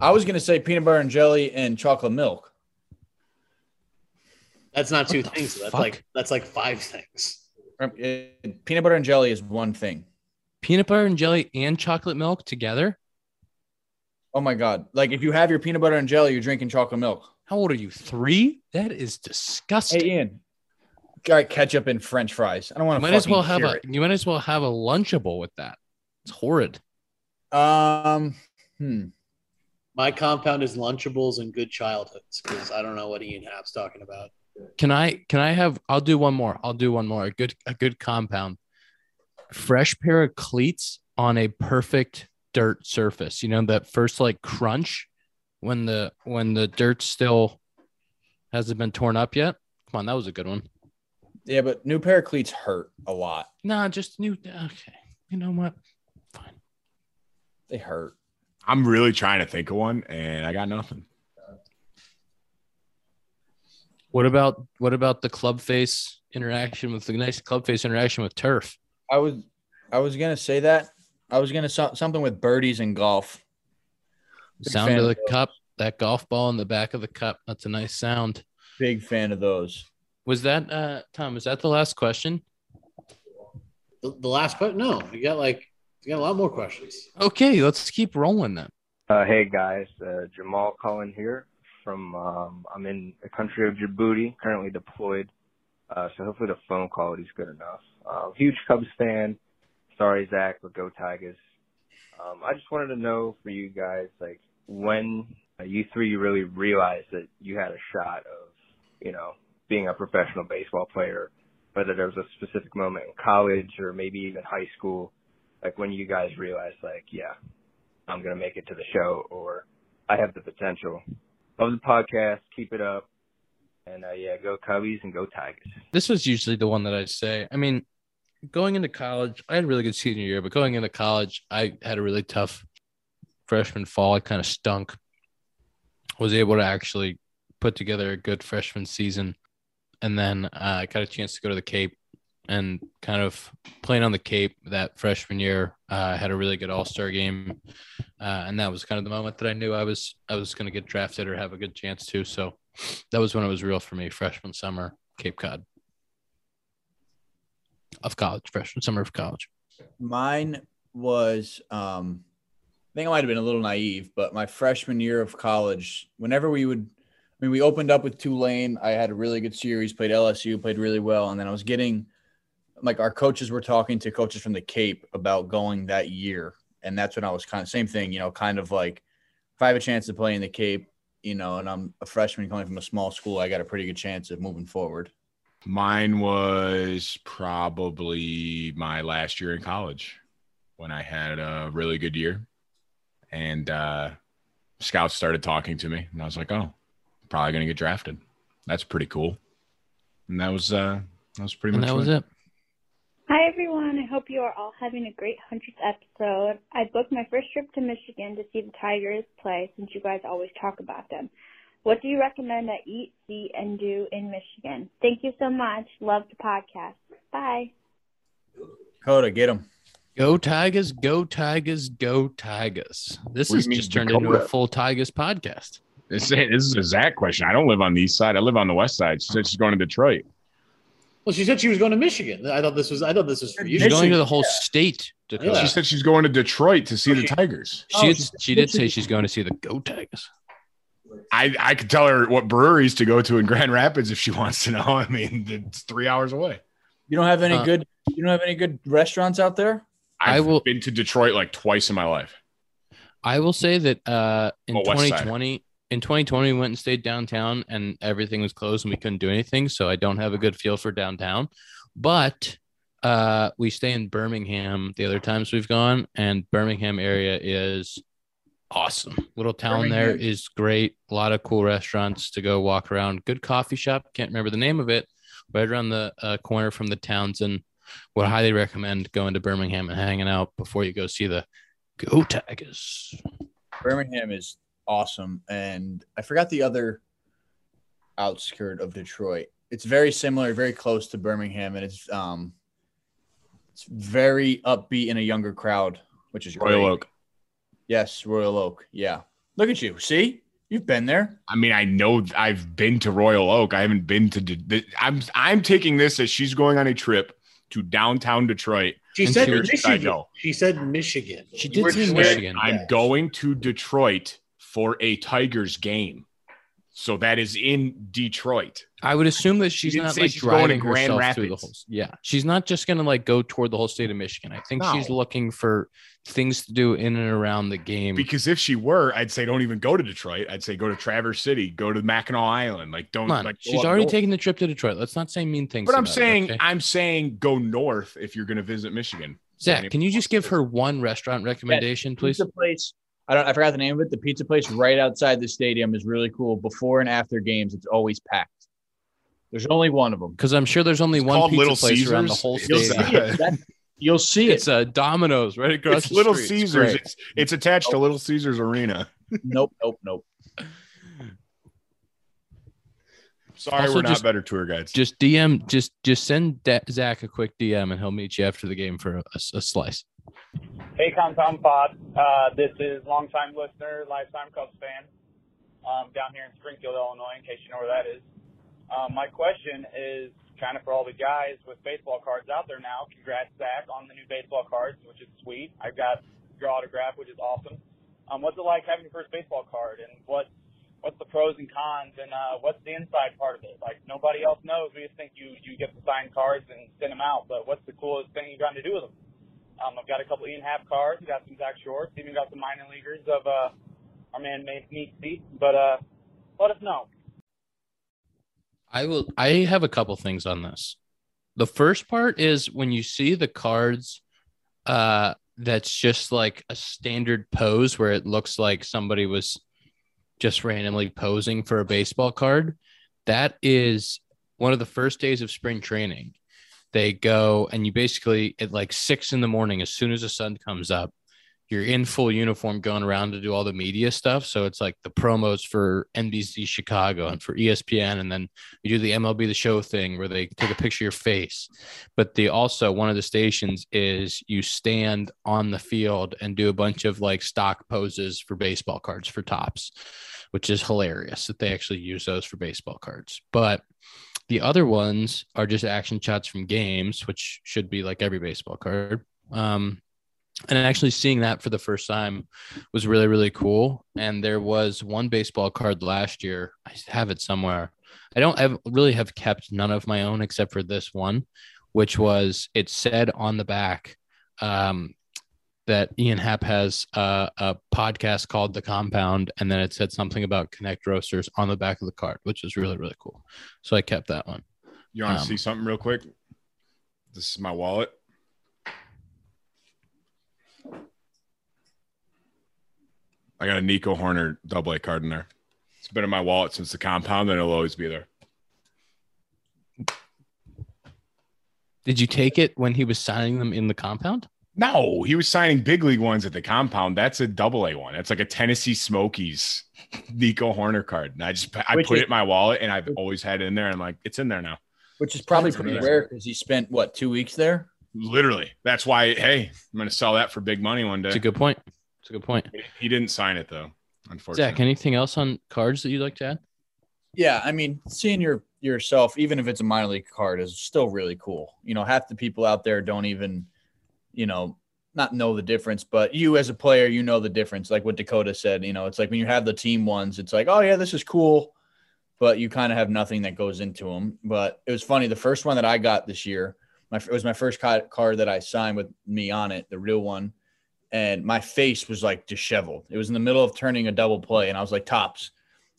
I was gonna say peanut butter and jelly and chocolate milk. That's not two things. That's fuck? like that's like five things. It- peanut butter and jelly is one thing. Peanut butter and jelly and chocolate milk together? Oh my god! Like if you have your peanut butter and jelly, you're drinking chocolate milk. How old are you? Three? That is disgusting. Hey Ian, all right, ketchup and French fries. I don't want to. might as well have a you might as well have a lunchable with that. It's horrid. Um. Hmm. My compound is Lunchables and Good Childhoods because I don't know what Ian Happ's talking about. Can I can I have I'll do one more. I'll do one more. A good a good compound. Fresh pair of cleats on a perfect dirt surface. You know that first like crunch when the when the dirt still hasn't been torn up yet. Come on, that was a good one. Yeah, but new pair of cleats hurt a lot. Nah, just new okay. You know what? Fine. They hurt. I'm really trying to think of one, and I got nothing. What about what about the club face interaction with the nice club face interaction with turf? I was, I was gonna say that, I was gonna so- something with birdies and golf. Big sound fan of the of those. cup, that golf ball in the back of the cup. That's a nice sound. Big fan of those. Was that uh Tom? Was that the last question? The, the last question? No, you got like you got a lot more questions. Okay, let's keep rolling then. Uh, hey guys, uh, Jamal calling here from, um, I'm in the country of Djibouti, currently deployed. Uh, so hopefully the phone quality is good enough. Uh, huge Cubs fan. Sorry, Zach, but go Tigers. Um, I just wanted to know for you guys, like, when uh, you three really realized that you had a shot of, you know, being a professional baseball player, whether there was a specific moment in college or maybe even high school, like when you guys realized, like, yeah, I'm to make it to the show or I have the potential. Love the podcast. Keep it up. And uh, yeah, go Cubbies and go Tigers. This was usually the one that I say. I mean, going into college, I had a really good senior year, but going into college, I had a really tough freshman fall. I kind of stunk. Was able to actually put together a good freshman season, and then uh, I got a chance to go to the Cape and kind of playing on the Cape that freshman year. Uh, had a really good All Star game, uh, and that was kind of the moment that I knew I was I was going to get drafted or have a good chance to. So that was when it was real for me. Freshman summer, Cape Cod of college, freshman summer of college. Mine was um I think I might have been a little naive, but my freshman year of college, whenever we would I mean we opened up with Tulane, I had a really good series, played LSU, played really well, and then I was getting like our coaches were talking to coaches from the Cape about going that year. And that's when I was kind of same thing, you know, kind of like if I have a chance to play in the Cape, you know, and I'm a freshman coming from a small school, I got a pretty good chance of moving forward. Mine was probably my last year in college when I had a really good year. And uh, scouts started talking to me, and I was like, oh, probably going to get drafted. That's pretty cool. And that was, uh, that was pretty And much that was it. Hi everyone, I hope you are all having a great 100th episode. I booked my first trip to Michigan to see the Tigers play since you guys always talk about them. What do you recommend I eat, see, and do in Michigan? Thank you so much. Love the podcast. Bye. Coda, get him. Go Tigers, go Tigers, go Tigers. This What has just turned into a full Tigers podcast. This, this is a Zach question. I don't live on the east side. I live on the west side. She said she's going to Detroit. Well, she said she was going to Michigan. I thought this was. I thought this was for you. She's going to the whole state. Dakota. She said she's going to Detroit to see the Tigers. She, had- she did say she's going to see the Go Tigers. I, I could tell her what breweries to go to in Grand Rapids if she wants to know. [laughs] I mean, it's three hours away. You don't have any Uh, good you don't have any good restaurants out there? I've I will- been to Detroit like twice in my life. I will say that uh, in Well, West Side. 2020, in 2020, we went and stayed downtown, and everything was closed, and we couldn't do anything. So I don't have a good feel for downtown. But uh, we stay in Birmingham the other times we've gone, and Birmingham area is awesome. Little town there Birmingham. is great. A lot of cool restaurants to go walk around. Good coffee shop. Can't remember the name of it. Right around the uh, corner from the Townsend. Would highly recommend going to Birmingham and hanging out before you go see the Go Tigers. Birmingham is awesome, and I forgot the other outskirt of Detroit. It's very similar, very close to Birmingham, and it's um, it's very upbeat in a younger crowd, which is Royal great. Oak. Yes, Royal Oak. Yeah, look at you. See, you've been there. I mean, I know I've been to Royal Oak. I haven't been to. De- I'm I'm taking this as she's going on a trip to downtown Detroit. She said she was- I Michigan. know. She said Michigan. She did say Michigan. I'm Yeah. going to Detroit for a Tigers game. So that is in Detroit. I would assume that she's didn't like she's going to driving Grand herself through the Rapids. whole. Yeah, she's not just gonna like go toward the whole state of Michigan. I think she's looking for things to do in and around the game. Because if she were, I'd say don't even go to Detroit. I'd say go to Traverse City, go to Mackinac Island. Like don't Come on, like she's already north. taken the trip to Detroit. Let's not say mean things. But I'm about it, saying okay? I'm saying go north if you're going to visit Michigan. Zach, can you just give her one restaurant recommendation, please? Pizza place. I don't. I forgot the name of it. The pizza place right outside the stadium is really cool. Before and after games, it's always packed. There's only one of them. Because I'm sure there's only It's one pizza Little place around the Caesars. whole You'll stadium. see it. That- you'll see it. It's a Domino's right across It's the Little street. Caesars. great. It's, it's attached to Little Caesars Arena. [laughs] nope, nope, nope. [laughs] Sorry, Also we're not just- better tour guides. Just DM, just just send Da- Zach a quick DM, and he'll meet you after the game for a, a slice. Hey, Compound Pod. Uh, this is longtime listener, lifetime Cubs fan, um, down here in Springfield, Illinois, in case you know where that is. Um, my question is kind of for all the guys with baseball cards out there now. Congrats, Zach, on the new baseball cards, which is sweet. I've got your autograph, which is awesome. Um, what's it like having your first baseball card, and what what's the pros and cons, and uh, what's the inside part of it? Like nobody else knows. We just think you you get the signed cards and send them out, but what's the coolest thing you've gotten to do with them? Um, I've got a couple Ian Happ cards, got some Zach Shorts, even got some minor leaguers of uh, our man Meat. But uh, let us know. I will. I have a couple things on this. The first part is when you see the cards, uh, that's just like a standard pose where it looks like somebody was just randomly posing for a baseball card. That is one of the first days of spring training they go and you basically at like six in the morning, as soon as the sun comes up, you're in full uniform going around to do all the media stuff. So it's like the promos for NBC Chicago and for ESPN. And then you do the MLB The Show thing where they take a picture of your face. But the also, one of the stations is you stand on the field and do a bunch of like stock poses for baseball cards for Topps, which is hilarious that they actually use those for baseball cards. But the other ones are just action shots from games, which should be like every baseball card. Um, and actually seeing that for the first time was really really cool. And there was one baseball card last year. I have it somewhere. I don't have, really have kept none of my own except for this one which was it said on the back um, that ian happ has a, a podcast called the compound and then it said something about connect roasters on the back of the card which was really really cool so i kept that one You want to Um, see something real quick? This is my wallet. I got a Nico Hoerner double A card in there. It's been in my wallet since the compound, and it'll always be there. did you take it when he was signing them in the compound No, he was signing big league ones at the compound. That's a double A one. That's like a Tennessee Smokies Nico Hoerner card. And I just I Which put is- it in my wallet, and I've always had it in there. And I'm like, it's in there now. Which is probably That's pretty rare because he spent what two weeks there. Literally, that's why. Hey, I'm gonna sell that for big money one day. it's a good point it's a good point He didn't sign it though, unfortunately. zach anything else on cards that you'd like to add Yeah, I mean, seeing your yourself, even if it's a minor league card, is still really cool. You know, half the people out there don't even, you know, not know the difference, but you as a player, you know the difference. Like what Dakota said, you know, it's like when you have the team ones, it's like, oh yeah, this is cool, but you kind of have nothing that goes into them. But it was funny. The first one that I got this year, my it was my first card that I signed with me on it, the real one, and my face was like disheveled. It was in the middle of turning a double play, and I was like, Topps.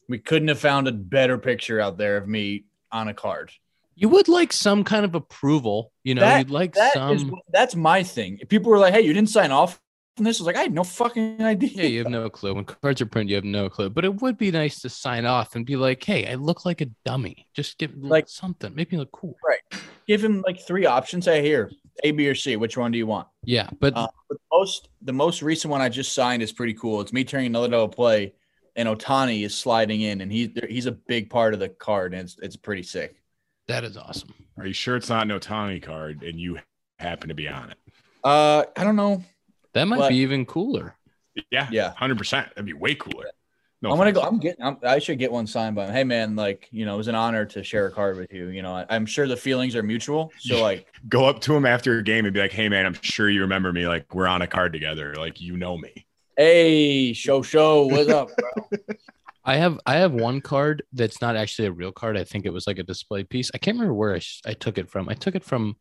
We couldn't have found a better picture out there of me on a card. You would like some kind of approval you know That- you'd like that some is- that's my thing. If People were like, "Hey, you didn't sign off on this." I was like, "I had no fucking [laughs] idea." yeah you have no clue when cards are printed you have no clue but it would be nice to sign off and be like hey i look like a dummy just give like something make me look cool Right. Give him like three options. Hey, here, A, B, or C. Which one do you want? yeah but Uh, but most the most recent one I just signed is pretty cool. It's me turning another double play, and Ohtani is sliding in, and he's he's a big part of the card, and it's it's pretty sick. That is awesome Are you sure it's not an Ohtani card and you happen to be on it? Uh, I don't know. that might But- be even cooler Yeah, Yeah. hundred percent. That'd be way cooler. No, I'm gonna go. I'm getting. I'm, I should get one signed by him. Hey, man, like you know, it was an honor to share a card with you. You know, I, I'm sure the feelings are mutual. So like, Go up to him after a game and be like, "Hey, man, I'm sure you remember me. Like, we're on a card together. Like, you know me." hey, show show, what's up? [laughs] I have i have one card that's not actually a real card. I think it was like a display piece. I can't remember where i, sh- I took it from. I took it from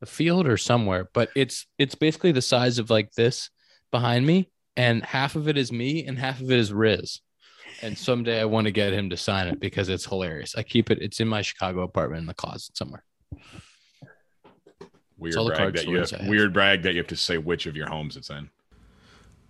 the field or somewhere but it's it's basically the size of like this behind me and half of it is me and half of it is riz. And someday i want to get him to sign it because it's hilarious. I keep it it's in my chicago apartment in the closet somewhere. Weird brag that you have, have. weird brag that you have to say which of your homes it's in.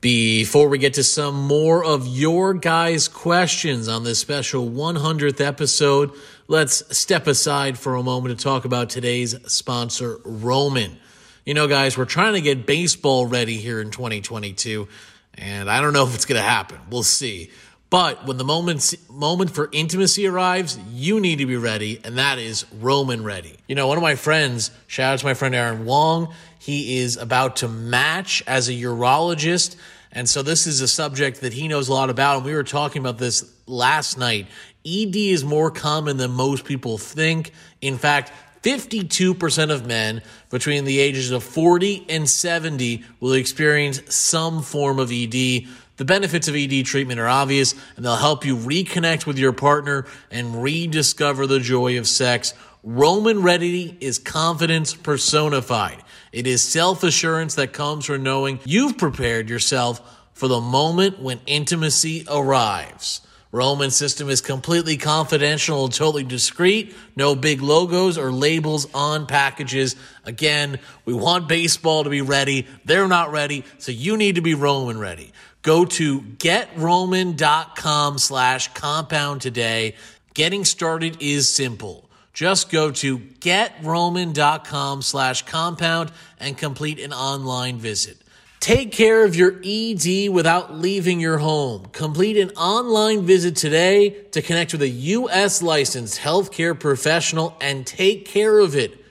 Before we get to some more of your guys' questions on this special 100th episode, let's step aside for a moment to talk about today's sponsor, Roman. You know, guys, we're trying to get baseball ready here in 2022, and I don't know if it's going to happen. We'll see. But when the moment moment for intimacy arrives, you need to be ready, and that is Roman ready. You know, one of my friends, shout out to my friend Aaron Wong, he is about to match as a urologist. And so this is a subject that he knows a lot about. And we were talking about this last night. ED is more common than most people think. In fact, 52% of men between the ages of 40 and 70 will experience some form of ED. The benefits of ED treatment are obvious, and they'll help you reconnect with your partner and rediscover the joy of sex. Roman Ready is confidence personified. It is self assurance that comes from knowing you've prepared yourself for the moment when intimacy arrives. Roman system is completely confidential and totally discreet. No big logos or labels on packages. Again, we want baseball to be ready. They're not ready, so you need to be Roman ready. Go to getroman.com slash compound today. Getting started is simple. Just go to getroman.com slash compound and complete an online visit. Take care of your ED without leaving your home. Complete an online visit today to connect with a U.S. licensed healthcare professional and take care of it.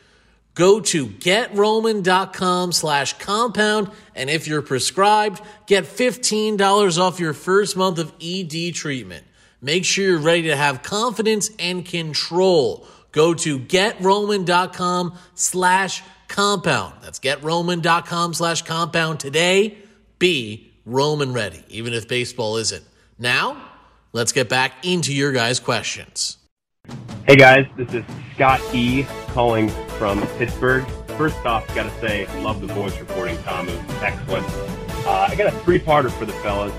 Go to getroman.com slash compound, and if you're prescribed, get $15 off your first month of ED treatment. Make sure you're ready to have confidence and control. Go to getroman.com slash compound. That's getroman.com slash compound today. Be Roman ready, even if baseball isn't. Now, let's get back into your guys' questions. Hey guys, this is Scott E. calling from Pittsburgh. First off, gotta say, love the voice recording, Tom. It was excellent. Uh, I got a three-parter for the fellas.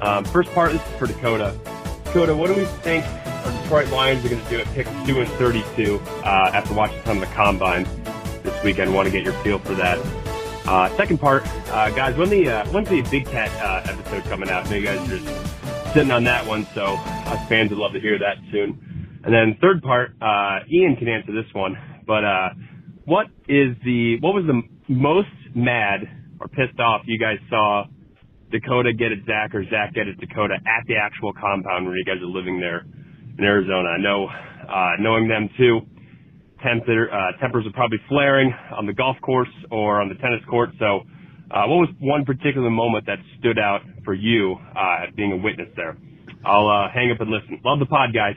Um, first part is for Dakota. Dakota, what do we think our Detroit Lions are going to do at pick 2 and 32 uh, after watching some of the combine this weekend? Want to get your feel for that. Uh, second part, uh, guys, when the uh, when's the Big Cat uh, episode coming out? I know you guys are just sitting on that one, so us fans would love to hear that soon. And then third part, uh, Ian can answer this one, but uh, what is the what was the most mad or pissed off you guys saw Dakota get at Zach or Zach get at Dakota at the actual compound where you guys are living there in Arizona? I know, uh, knowing them too, temper, uh, tempers are probably flaring on the golf course or on the tennis court. So, uh, what was one particular moment that stood out for you, uh, being a witness there? I'll, uh, hang up and listen. Love the pod, guys.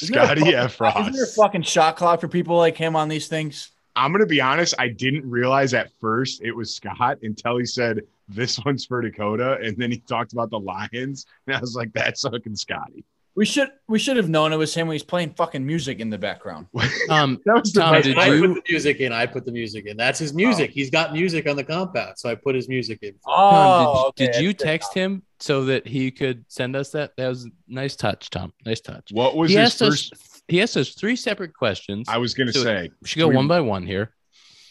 [laughs] Scotty F. Isn't there a fucking shot clock for people like him on these things? I'm gonna be honest. I didn't realize at first it was Scott until he said this one's for Dakota, and then he talked about the Lions, and I was like, "That's fucking Scotty." We should we should have known it was him when he's playing fucking music in the background. [laughs] Um, that was the Tom, did I you? put the music in. I put the music in. That's his music. He's got music on the compound, so I put his music in. Oh, Tom, did, okay, did you text him so that he could send us that? That was a nice touch, Tom. Nice touch. What was he his asked first? us. He asked us three separate questions. I was gonna So say we should go we- one by one here.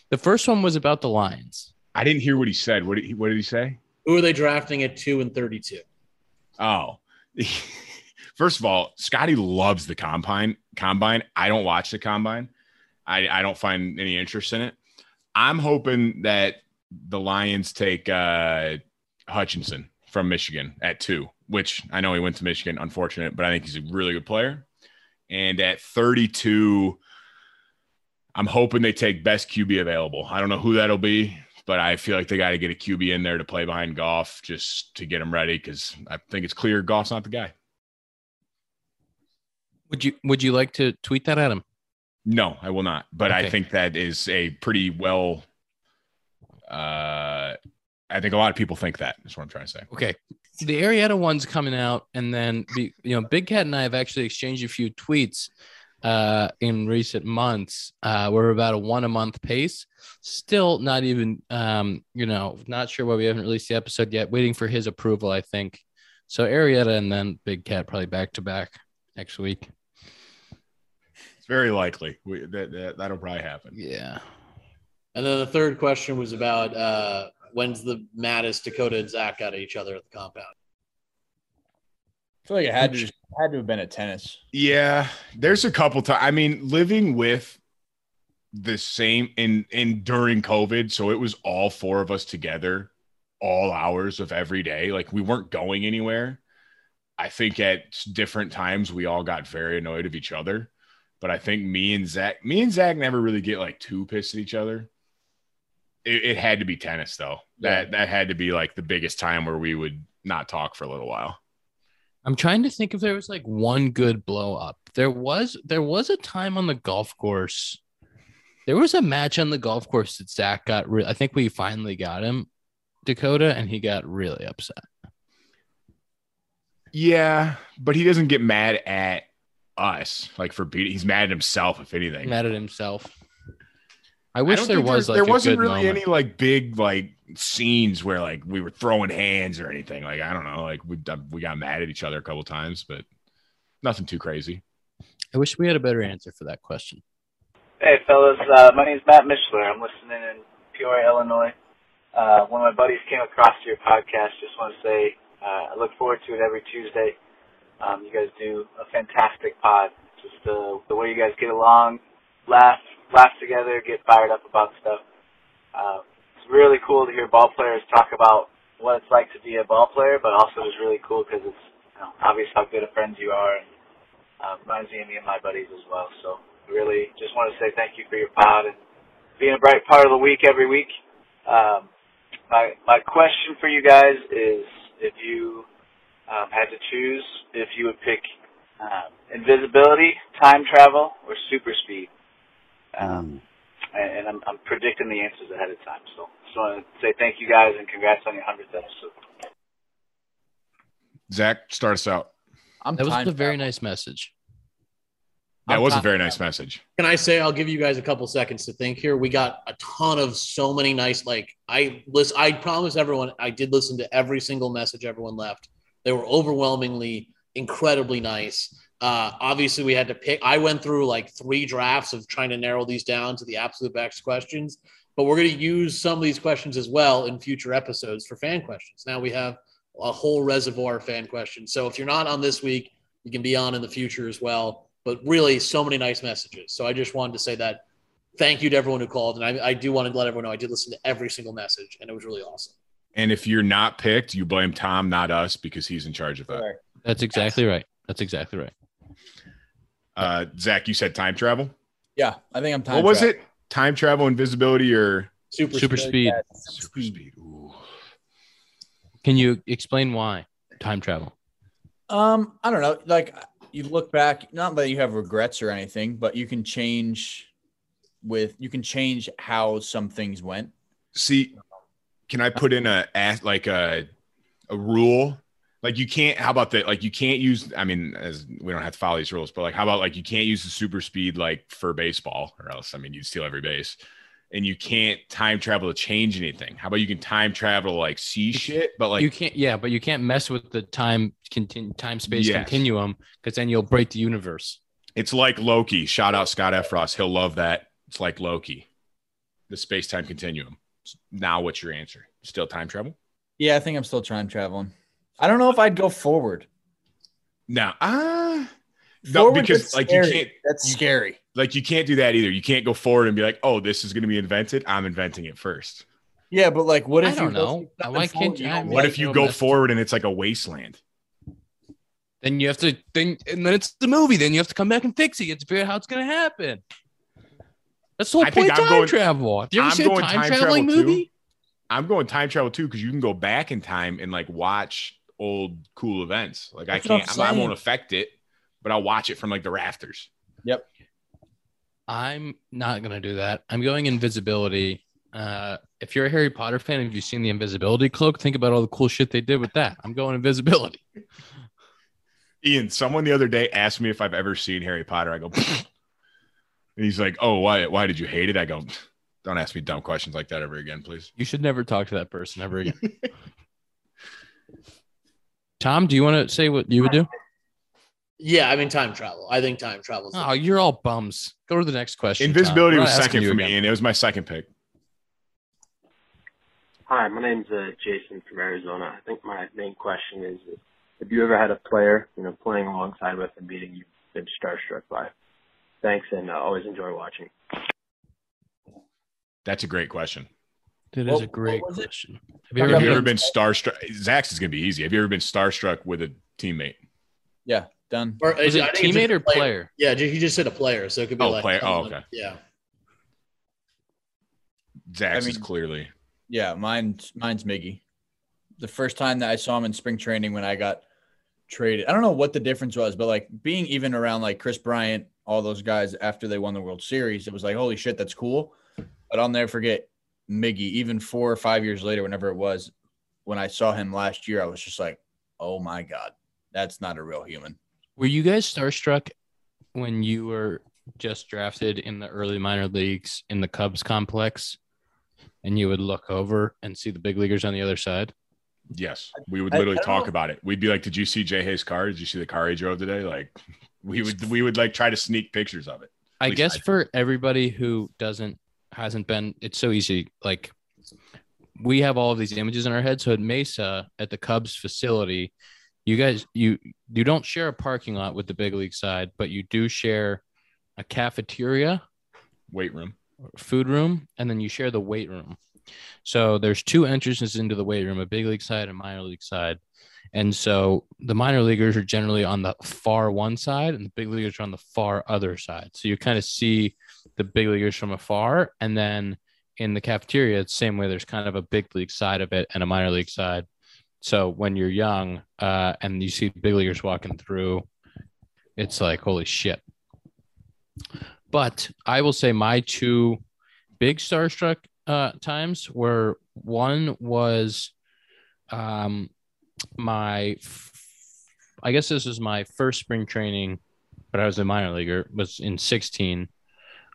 The first one was about the Lions. I didn't hear what he said. What did he, what did he say? Who are they drafting at two and thirty-two? Oh, [laughs] first of all, Scotty loves the combine. Combine. I don't watch the combine. I, I don't find any interest in it. I'm hoping that the Lions take uh, Hutchinson from Michigan at two, which I know he went to Michigan. Unfortunate, but I think he's a really good player. And at 32, I'm hoping they take best QB available. I don't know who that'll be, but I feel like they got to get a QB in there to play behind Goff just to get him ready because I think it's clear Goff's not the guy. Would you Would you like to tweet that at him? No, I will not. But I think that is a pretty well. Uh, I think a lot of people think that. Is what I'm trying to say. Okay. The Arrieta one's coming out, and then the, you know, Big Cat and I have actually exchanged a few tweets uh, in recent months. Uh, we're about a one a month pace. Still not even, um, you know, not sure why we haven't released the episode yet. Waiting for his approval, I think. So Arrieta and then Big Cat probably back to back next week. It's very likely we, that, that that'll probably happen. Yeah. And then the third question was about uh, when's the maddest Dakota and Zach got at each other at the compound. I feel like it had to just, had to have been at tennis. Yeah, there's a couple times. I mean, living with the same in in during COVID, so it was all four of us together, all hours of every day. Like we weren't going anywhere. I think at different times we all got very annoyed of each other. But I think me and Zach, me and Zach never really get like too pissed at each other. It, it had to be tennis though. That that had to be like the biggest time where we would not talk for a little while. I'm trying to think if there was like one good blow up. There was there was a time on the golf course. There was a match on the golf course that Zach got. Re- I think we finally got him, Dakota, and he got really upset. Yeah, but he doesn't get mad at us like for beating. He's mad at himself, if anything. Mad at himself. I wish don't there was there, like there a wasn't good really moment. any like big like scenes where like we were throwing hands or anything. Like I don't know, like we we got mad at each other a couple times, but nothing too crazy. I wish we had a better answer for that question. Hey, fellas. Uh, my name's Matt Mishler. I'm listening in Peoria, Illinois. Uh, one of my buddies came across your podcast. Just want to say uh, I look forward to it every Tuesday. Um, you guys do a fantastic pod. Just uh, the way you guys get along, laugh, laugh together, get fired up about stuff. Uh, it's really cool to hear ball players talk about what it's like to be a ball player, but also it's really cool because it's you know, obvious how good of friends you are. And, uh, reminds me of me and my buddies as well. So really just want to say thank you for your pod and being a bright part of the week every week. Um, my my question for you guys is if you um, had to choose, if you would pick um, invisibility, time travel, or super speed. Um, and, and I'm, I'm predicting the answers ahead of time. So just want to say thank you guys and congrats on your hundredth episode. Zach, start us out. I'm That was a very nice message. That was a very nice message. Can I say I'll give you guys a couple seconds to think here? We got a ton of so many nice like I listen. I promise everyone I did listen to every single message everyone left. They were overwhelmingly incredibly nice. Uh, obviously, we had to pick. I went through like three drafts of trying to narrow these down to the absolute best questions, but we're going to use some of these questions as well in future episodes for fan questions. Now we have a whole reservoir of fan questions. So if you're not on this week, you can be on in the future as well. But really, so many nice messages. So I just wanted to say that thank you to everyone who called. And I, I do want to let everyone know I did listen to every single message, and it was really awesome. And if you're not picked, you blame Tom, not us, because he's in charge of that. That's exactly right. That's exactly right. Uh, Zach, you said time travel. Yeah, I think I'm time. what was travel. it? Time travel, invisibility, or super Super speed. Super speed. Ooh. Can you explain why time travel? Um, I don't know. Like you look back, not that you have regrets or anything, but you can change with you can change how some things went. See, can I put in a like a a rule? Like you can't. How about that? Like you can't use. I mean, as we don't have to follow these rules, but like how about like you can't use the super speed like for baseball, or else I mean you'd steal every base. And you can't time travel to change anything. How about you can time travel to like see shit, but like you can't. Yeah, but you can't mess with the time continu- time space Yes. continuum because then you'll break the universe. It's like Loki. Shout out Scott Efros. He'll love that. It's like Loki, the space time continuum. Now, what's your answer? Still time travel? Yeah, I think I'm still time traveling. I don't know if I'd go forward. No, ah, no, Forward, because that's like you can't. That's you- scary. Like you can't do that either. You can't go forward and be like, "Oh, this is going to be invented. I'm inventing it first. Yeah, but like, what if I if don't you go know. Why forward, can't you you- don't What if you go message. forward and it's like a wasteland? Then you have to then and then it's the movie. Then you have to come back and fix it. You have to figure out how it's gonna happen. That's the whole I point of I'm time going- travel. Have you ever I'm seen a time, time traveling travel, too. movie? I'm going time travel too because you can go back in time and like watch old cool events. Like That's I can't. I'm I won't affect it, but I'll watch it from like the rafters. Yep. I'm not gonna do that. I'm going invisibility. Uh, if you're a Harry Potter fan, have you seen the invisibility cloak? Think about all the cool shit they did with that. I'm going invisibility. [laughs] Ian, someone the other day asked me if I've ever seen Harry Potter. I go, and he's like, "Oh, why? Why did you hate it?" I go, "Don't ask me dumb questions like that ever again, please." You should never talk to that person ever again. [laughs] Tom, do you want to say what you would do? Yeah, I mean time travel. I think time travel. Oh, you're all bums. Go to the next question. Invisibility We're was second for me, again. and it was my second pick. Hi, my name's uh, Jason from Arizona. I think my main question is: Have you ever had a player, you know, playing alongside with a meeting you've been starstruck by? Thanks, and uh, always enjoy watching. That's a great question. That is What- a great what was it? question. Have Have you you ever ever, been, been starstruck? Zach's is gonna be easy. Have you ever been starstruck with a teammate? Yeah, done. Or Was it I teammate or player? Yeah, he just said a player, so it could be Oh, like player. Oh, okay. Yeah. Zach's I is clearly. Yeah, mine's mine's Miggy. The first time that I saw him in spring training when I got traded, I don't know what the difference was, but like being even around like Kris Bryant, all those guys after they won the World Series, it was like, holy shit, that's cool. But I'll never forget Miggy, even four or five years later, whenever it was, when I saw him last year, I was just like, oh my God, that's not a real human. Were you guys starstruck when you were just drafted in the early minor leagues in the Cubs complex and you would look over and see the big leaguers on the other side? Yes, we would literally I don't talk know. about it. We'd be like, "Did you see J-Hey's car? Did you see the car he drove today?" Like, [laughs] we would we would like try to sneak pictures of it. At I guess did. for everybody who doesn't hasn't been, it's so easy. Like we have all of these images in our head. So at Mesa, at the Cubs facility, you guys you you don't share a parking lot with the big league side, but you do share a cafeteria, weight room, food room, and then you share the weight room. So there's two entrances into the weight room, a big league side and minor league side. And so the minor leaguers are generally on the far one side and the big leaguers are on the far other side. So you kind of see the big leaguers from afar. And then in the cafeteria, it's the same way there's kind of a big league side of it and a minor league side. So when you're young uh, and you see big leaguers walking through, it's like, holy shit. But I will say my two big starstruck uh, times were one was um, my, I guess this was my first spring training, but I was a minor leaguer, was in 16,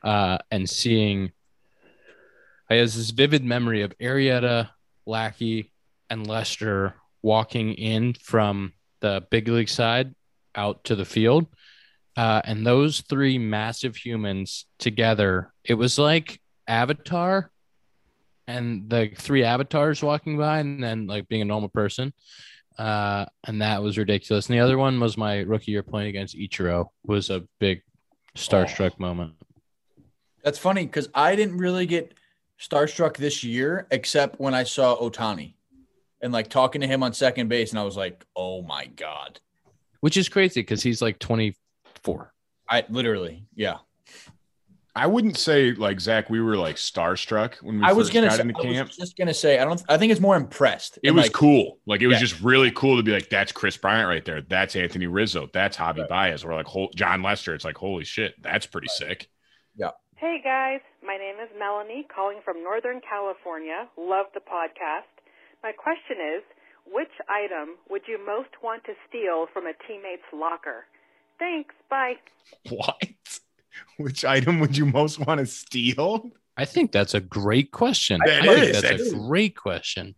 uh, and seeing, I have this vivid memory of Arrieta, Lackey, and Lester walking in from the big league side out to the field. Uh, and those three massive humans together, it was like Avatar and the three avatars walking by and then like being a normal person. Uh, and that was ridiculous. And the other one was my rookie year playing against Ichiro was a big starstruck moment. That's funny because I didn't really get starstruck this year except when I saw Ohtani and like talking to him on second base, and I was like, oh my God. Which is crazy because he's like 24. I literally, yeah. I wouldn't say like Zach. We were like starstruck when we I was first gonna got say, into I camp. was just gonna say I don't I think it's more impressed. It was like, cool. Like it was Yeah. just really cool to be like, that's Kris Bryant right there. That's Anthony Rizzo. That's Javi Baez. Or like hol- Jon Lester. It's like, holy shit, that's pretty sick. Yeah. Hey guys, my name is Melanie, calling from Northern California. Love the podcast. My question is which item would you most want to steal from a teammate's locker? Thanks. Bye. What? [laughs] Which item would you most want to steal? I think that's a great question. That I think that's that a is. great question.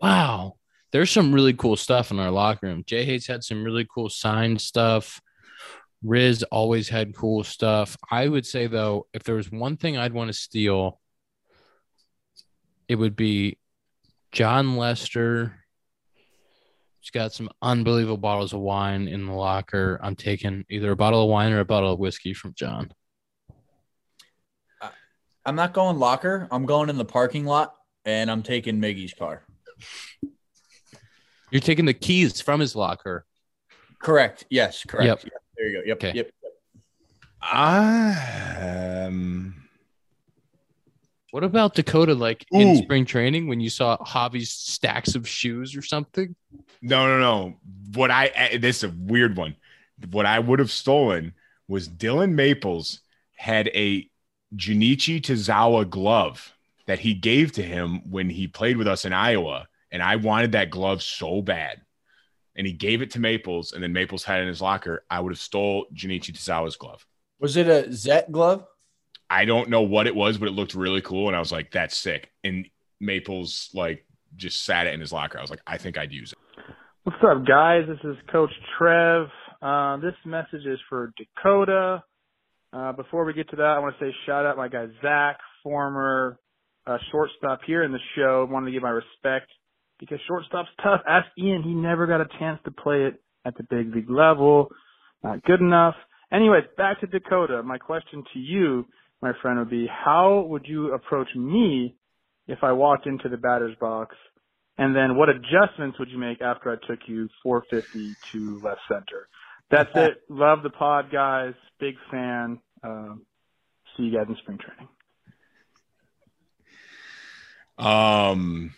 Wow. There's some really cool stuff in our locker room. J-Hey's had some really cool signed stuff. Riz always had cool stuff. I would say though, if there was one thing I'd want to steal, it would be Jon Lester. He's got some unbelievable bottles of wine in the locker. I'm taking either a bottle of wine or a bottle of whiskey from Jon. I'm not going locker. I'm going in the parking lot and I'm taking Miggy's car. You're taking the keys from his locker. Correct. Yes, correct. Yep. Yep, There you go. Yep. Okay. Yep. Um, What about Dakota? Like in spring training when you saw Javi's stacks of shoes or something? no, no, no. What I eh, this is a weird one. What I would have stolen was Dylan Maples had a Junichi Tazawa glove that he gave to him when he played with us in Iowa, and I wanted that glove so bad. And he gave it to Maples, and then Maples had it in his locker. I would have stole Junichi Tazawa's glove. Was it a Zett glove? I don't know what it was, but it looked really cool, and I was like, "That's sick." And Maples like just sat it in his locker. I was like, "I think I'd use it." What's up, guys? This is Coach Trev. Uh, this message is for Dakota. Uh, before we get to that, I want to say shout out my guy Zach, former uh, shortstop here in the show. wanted to give my respect because shortstop's tough. Ask Ian; he never got a chance to play it at the big league level. Not good enough. Anyways, back to Dakota. My question to you, my friend, would be: How would you approach me if I walked into the batter's box? And then what adjustments would you make after I took you 450 to left center? That's it. [laughs] Love the pod, guys. Big fan. Um, see you guys in spring training. Um,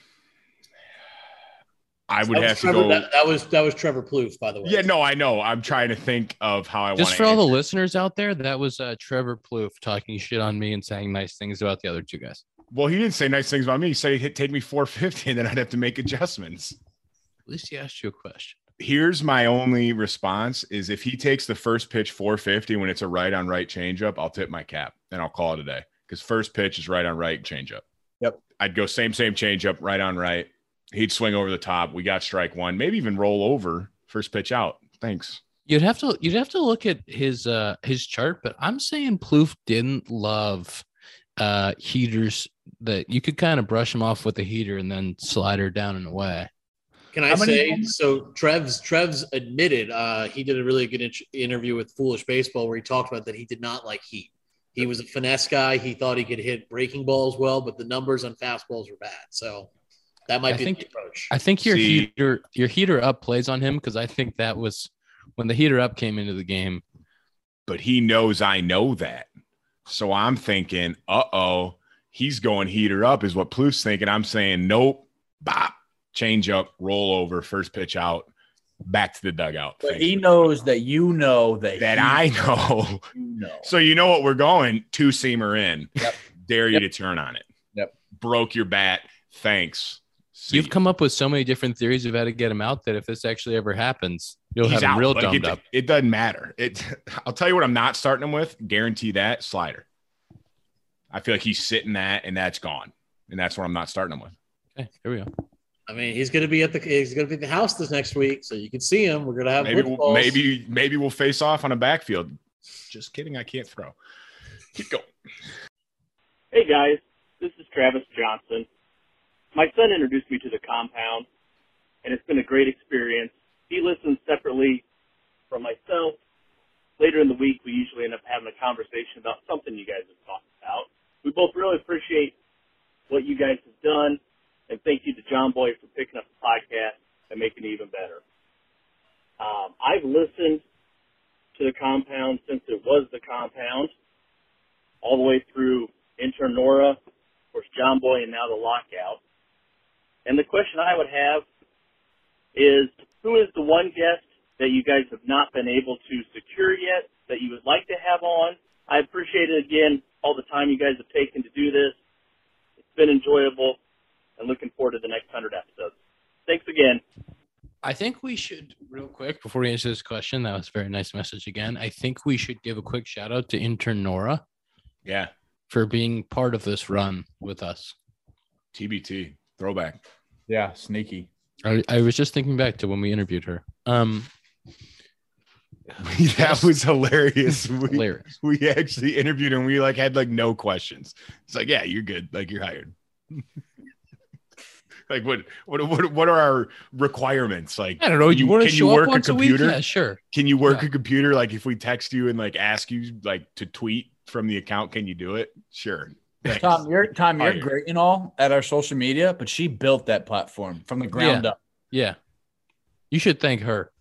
I would That was have to go. That, that was that was Trevor Plouffe, by the way. yeah, no, I know. I'm trying to think of how I want Just for all the listeners out there, that was uh, Trevor Plouffe talking shit on me and saying nice things about the other two guys. Well, he didn't say nice things about me. He said he'd take me 450 and then I'd have to make adjustments. At least he asked you a question. Here's my only response is if he takes the first pitch 450 when it's a right on right changeup, I'll tip my cap and I'll call it a day. Because first pitch is right on right changeup. Yep. I'd go same, same changeup, right on right. He'd swing over the top. We got strike one, maybe even roll over first pitch out. Thanks. You'd have to you'd have to look at his uh his chart, but I'm saying Plouffe didn't love uh heaters that you could kind of brush him off with a heater and then slide her down and away. Can I say moments- so? Trev's Trev's admitted uh, he did a really good int- interview with Foolish Baseball where he talked about that he did not like heat. He was a finesse guy. He thought he could hit breaking balls well, but the numbers on fastballs were bad. So that might I be think- the approach. I think your See- heater your heater up plays on him because I think that was when the heater up came into the game. But he knows I know that. So I'm thinking, uh oh, he's going heater up, is what Plouffe's thinking. I'm saying, nope, bop, change up, roll over, first pitch out, back to the dugout. But Thank he you. knows that you know that that he- I know. You know. So you know what we're going two seamer in. Yep. Dare you to turn on it. Yep. Broke your bat. Thanks. See You've come up with so many different theories of how to get him out that if this actually ever happens, you'll He's have him out. real Like, dumbed it, up. It doesn't matter. It. [laughs] I'll tell you what I'm not starting him with. Guarantee that slider. I feel like he's sitting that, and that's gone, and that's what I'm not starting him with. Okay, here we go. I mean, he's going to be at the he's going to be at the house this next week, so you can see him. We're going to have Maybe we'll, maybe maybe we'll face off on a backfield. Just kidding. I can't throw. Keep going. Hey guys, this is Travis Johnson. My son introduced me to the compound, and it's been a great experience. He listens separately from myself. Later in the week, we usually end up having a conversation about something you guys have talked about. We both really appreciate what you guys have done, and thank you to Jomboy for picking up the podcast and making it even better. Um, I've listened to the compound since it was the compound, all the way through intern Nora, of course Jomboy, and now the lockout. And the question I would have is, who is the one guest that you guys have not been able to secure yet that you would like to have on? I appreciate it again, all the time you guys have taken to do this. It's been enjoyable and looking forward to the next 100 episodes. Thanks again. I think we should real quick before we answer this question. That was a very nice message again. I think we should give a quick shout out to intern Nora Yeah. for being part of this run with us. TBT throwback. Yeah, sneaky. I, I was just thinking back to when we interviewed her. Um, [laughs] that was hilarious. We, Hilarious. we actually interviewed him. We like had like no questions. It's like, yeah, you're good. Like you're hired. [laughs] like what what what what are our requirements? Like I don't know. can You wanna can show up work once a a week? computer? Yeah, sure. Can you work a computer? Like if we text you and like ask you like to tweet from the account, can you do it? Sure. Thanks. Tom, you're Tom, you're Hired. great and all at our social media, but she built that platform from the ground Yeah. up. Yeah. You should thank her.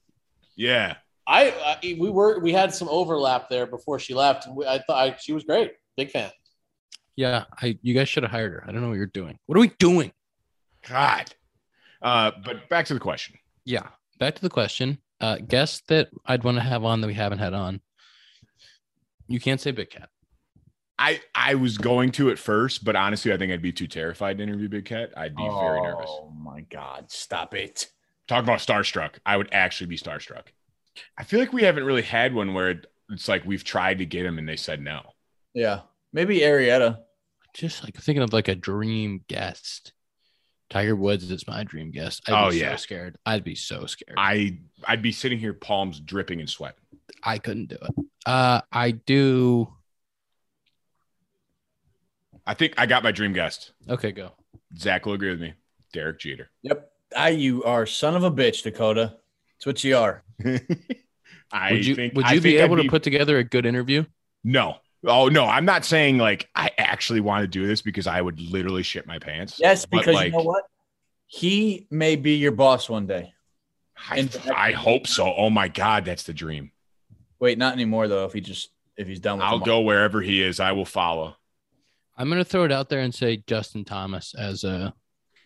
Yeah. I, I we were we had some overlap there before she left, and we, I thought I, she was great. Big fan. Yeah, I you guys should have hired her. I don't know what you're doing. What are we doing? God. Uh, but back to the question. Yeah. Back to the question. Uh guest that I'd want to have on that we haven't had on. You can't say Big Cat. I I was going to at first, but honestly, I think I'd be too terrified to interview Big Cat. I'd be very nervous. Oh my God. Stop it. Talk about starstruck. I would actually be starstruck. I feel like we haven't really had one where it, it's like we've tried to get him and they said no. Yeah. Maybe Arrieta. Just like thinking of like a dream guest. Tiger Woods is my dream guest. I'd Oh, be yeah. so scared. I'd be so scared. I I'd be sitting here, palms dripping in sweat. I couldn't do it. Uh I do I think I got my dream guest. Okay, go. Zach will agree with me. Derek Jeter. Yep. I you are son of a bitch, Dakota. That's what you are. [laughs] I would you think would I be think I'd able to put together a good interview? No. Oh no, I'm not saying like I actually want to do this because I would literally shit my pants. Yes, because like, you know what? He may be your boss one day. I, I hope so. Oh my god, that's the dream. Wait, not anymore though. If he just if he's done with I'll them. go wherever he is. I will follow. I'm gonna throw it out there and say Justin Thomas as a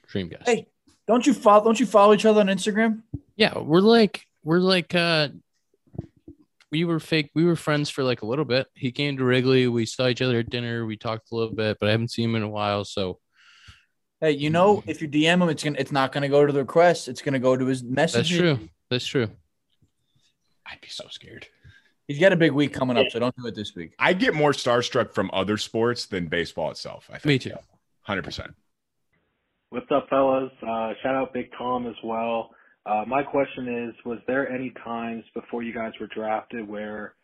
dream guest. Hey, don't you follow? Don't you follow each other on Instagram? Yeah, we're like we're like uh we were fake we were friends for like a little bit. He came to Wrigley, we saw each other at dinner, we talked a little bit, but I haven't seen him in a while. So Hey, you know, if you DM him, it's gonna it's not gonna go to the request. It's gonna go to his message. that's true. That's true. I'd be so scared. He's got a big week coming up, so don't do it this week. I get more starstruck from other sports than baseball itself. I think. Me too. Hundred percent. What's up, fellas? Uh, shout out Big Tom as well. Uh, my question is, was there any times before you guys were drafted where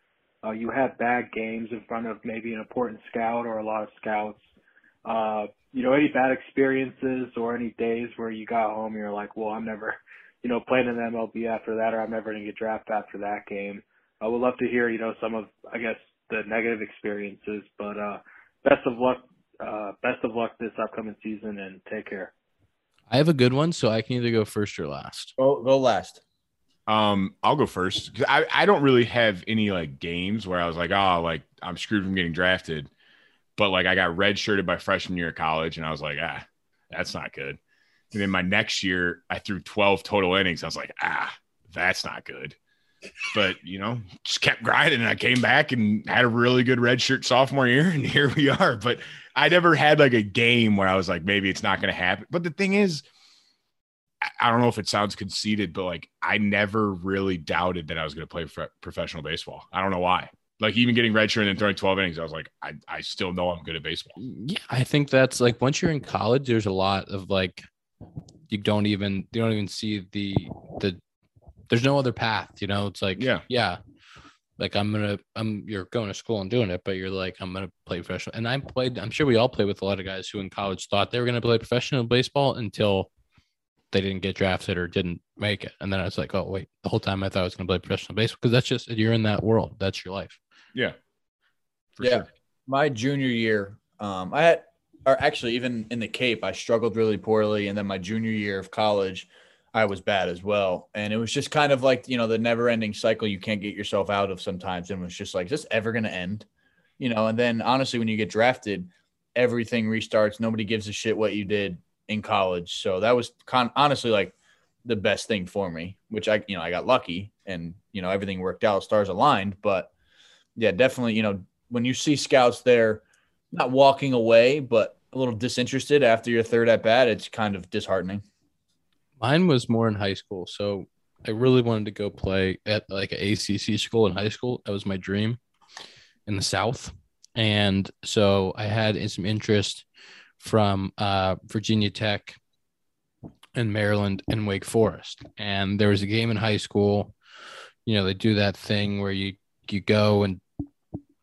uh, you had bad games in front of maybe an important scout or a lot of scouts? Uh, you know, any bad experiences or any days where you got home and you're like, well, I'm never, you know, playing in the MLB after that, or I'm never going to get drafted after that game. I would love to hear, you know, some of, I guess, the negative experiences. But uh, best of luck, uh, best of luck this upcoming season, and take care. I have a good one, so I can either go first or last. Go go last. Um, I'll go first. I, I don't really have any like games where I was like, oh, like I'm screwed from getting drafted. But like I got redshirted by freshman year of college, and I was like, ah, that's not good. And then my next year, I threw 12 total innings. I was like, ah, that's not good. But you know, just kept grinding, and I came back and had a really good redshirt sophomore year, and [laughs] here we are. But I never had like a game where I was like, maybe it's not going to happen. But the thing is, I- don't know if it sounds conceited, but like I never really doubted that I was going to play professional baseball. I don't know why. Like even getting redshirt and then throwing 12 innings, I was like, I, I still know I'm good at baseball. Yeah, I think that's like once you're in college, there's a lot of like you don't even you don't even see the the there's no other path, you know. It's like Yeah. yeah. Like I'm gonna I'm you're going to school and doing it, but you're like, I'm gonna play professional. And I played, I'm sure we all played with a lot of guys who in college thought they were gonna play professional baseball until they didn't get drafted or didn't make it. And then I was like, oh wait, the whole time I thought I was gonna play professional baseball because that's just you're in that world. That's your life. Yeah. yeah. My junior year, um, I had, or actually even in the Cape, I struggled really poorly, and then my junior year of college, I was bad as well. And it was just kind of like you know the never-ending cycle you can't get yourself out of sometimes, and it was just like, is this ever going to end? You know. And then honestly, when you get drafted, everything restarts. Nobody gives a shit what you did in college. So that was con- honestly like the best thing for me, which I you know I got lucky, and you know everything worked out, stars aligned, but yeah, definitely. You know, when you see scouts there, not walking away, but a little disinterested after your third at bat, it's kind of disheartening. Mine was more in high school. So I really wanted to go play at like an ACC school in high school. That was my dream in the South. And so I had some interest from uh, Virginia Tech and Maryland and Wake Forest. And there was a game in high school. You know, they do that thing where you you go and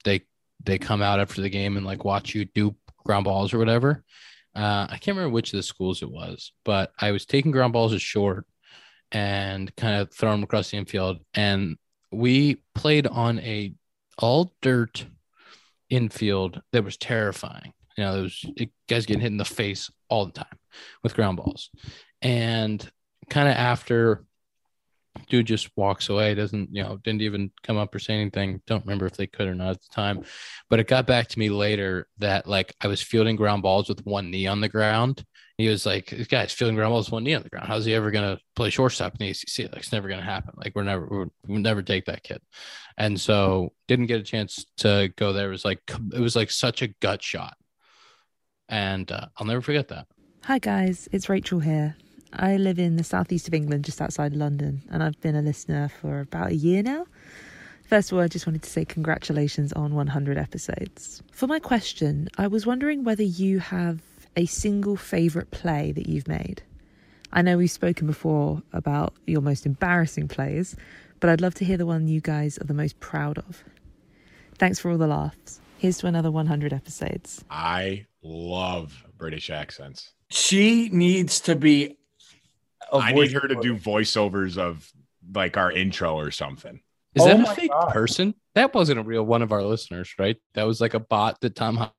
they they come out after the game and like watch you do ground balls or whatever. Uh, I can't remember which of the schools it was, but I was taking ground balls as short and kind of throwing them across the infield. And we played on a all dirt infield that was terrifying. You know, there was guys getting hit in the face all the time with ground balls. And kind of after dude just walks away, doesn't, you know, didn't even come up or say anything. Don't remember if they could or not at the time. But it got back to me later that like I was fielding ground balls with one knee on the ground. He was like, this guy's fielding ground balls with one knee on the ground. How's he ever gonna play shortstop in the ACC? Like it's never gonna happen. Like we're never we're, we'll never take that kid. And so didn't get a chance to go there. It was like it was like such a gut shot. And uh, I'll never forget that. Hi guys, it's Rachel here. I live in the southeast of England, just outside London, and I've been a listener for about a year now. First of all, I just wanted to say congratulations on 100 episodes. For my question, I was wondering whether you have a single favourite play that you've made. I know we've spoken before about your most embarrassing plays, but I'd love to hear the one you guys are the most proud of. Thanks for all the laughs. Here's to another 100 episodes. I love British accents. She needs to be. A I voice need her to do voiceovers of like our intro or something. Is Oh that a fake God. person? That wasn't a real one of our listeners, right? That was like a bot that Tom. Ho-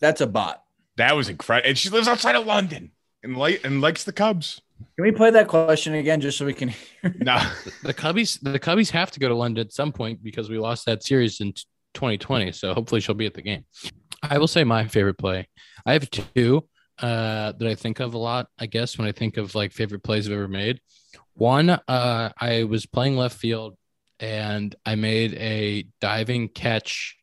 That's a bot. That was incredible. And she lives outside of London and like and likes the Cubs. Can we play that question again just so we can hear? [laughs] No, the Cubbies the Cubbies have to go to London at some point because we lost that series in 2020. So hopefully she'll be at the game. I will say my favorite play. I have two uh, that I think of a lot. I guess when I think of like favorite plays I've ever made. One, uh, I was playing left field and I made a diving catch.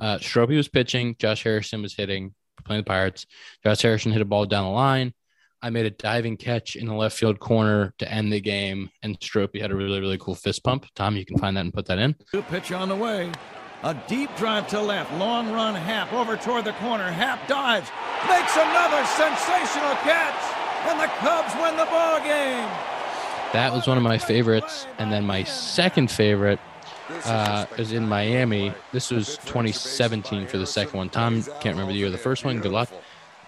Uh, Stropey was pitching. Josh Harrison was hitting. Playing the Pirates. Josh Harrison hit a ball down the line. I made a diving catch in the left field corner to end the game, and Stropey had a really, really cool fist pump. Tom, you can find that and put that in. Pitch on the way. A deep drive to left. Long run, Happ over toward the corner. Happ dives. Makes another sensational catch. And the Cubs win the ball game. That was one of my favorites. And then my second favorite uh, is in Miami. This was 2017 for the second one. Tom can't remember the year the first one. Good luck.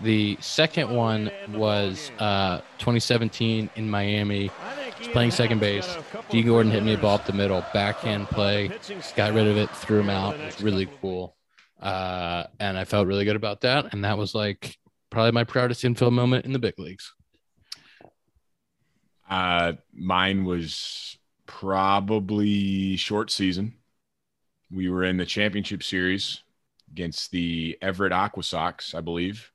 The second one was uh, 2017 in Miami. Was playing second base. Dee Gordon hit me a ball up the middle, backhand play, got rid of it, threw him out. It was really cool. Uh, and I felt really good about that. And that was like probably my proudest infield moment in the big leagues. Uh, mine was probably short season. We were in the championship series against the Everett AquaSox, I believe.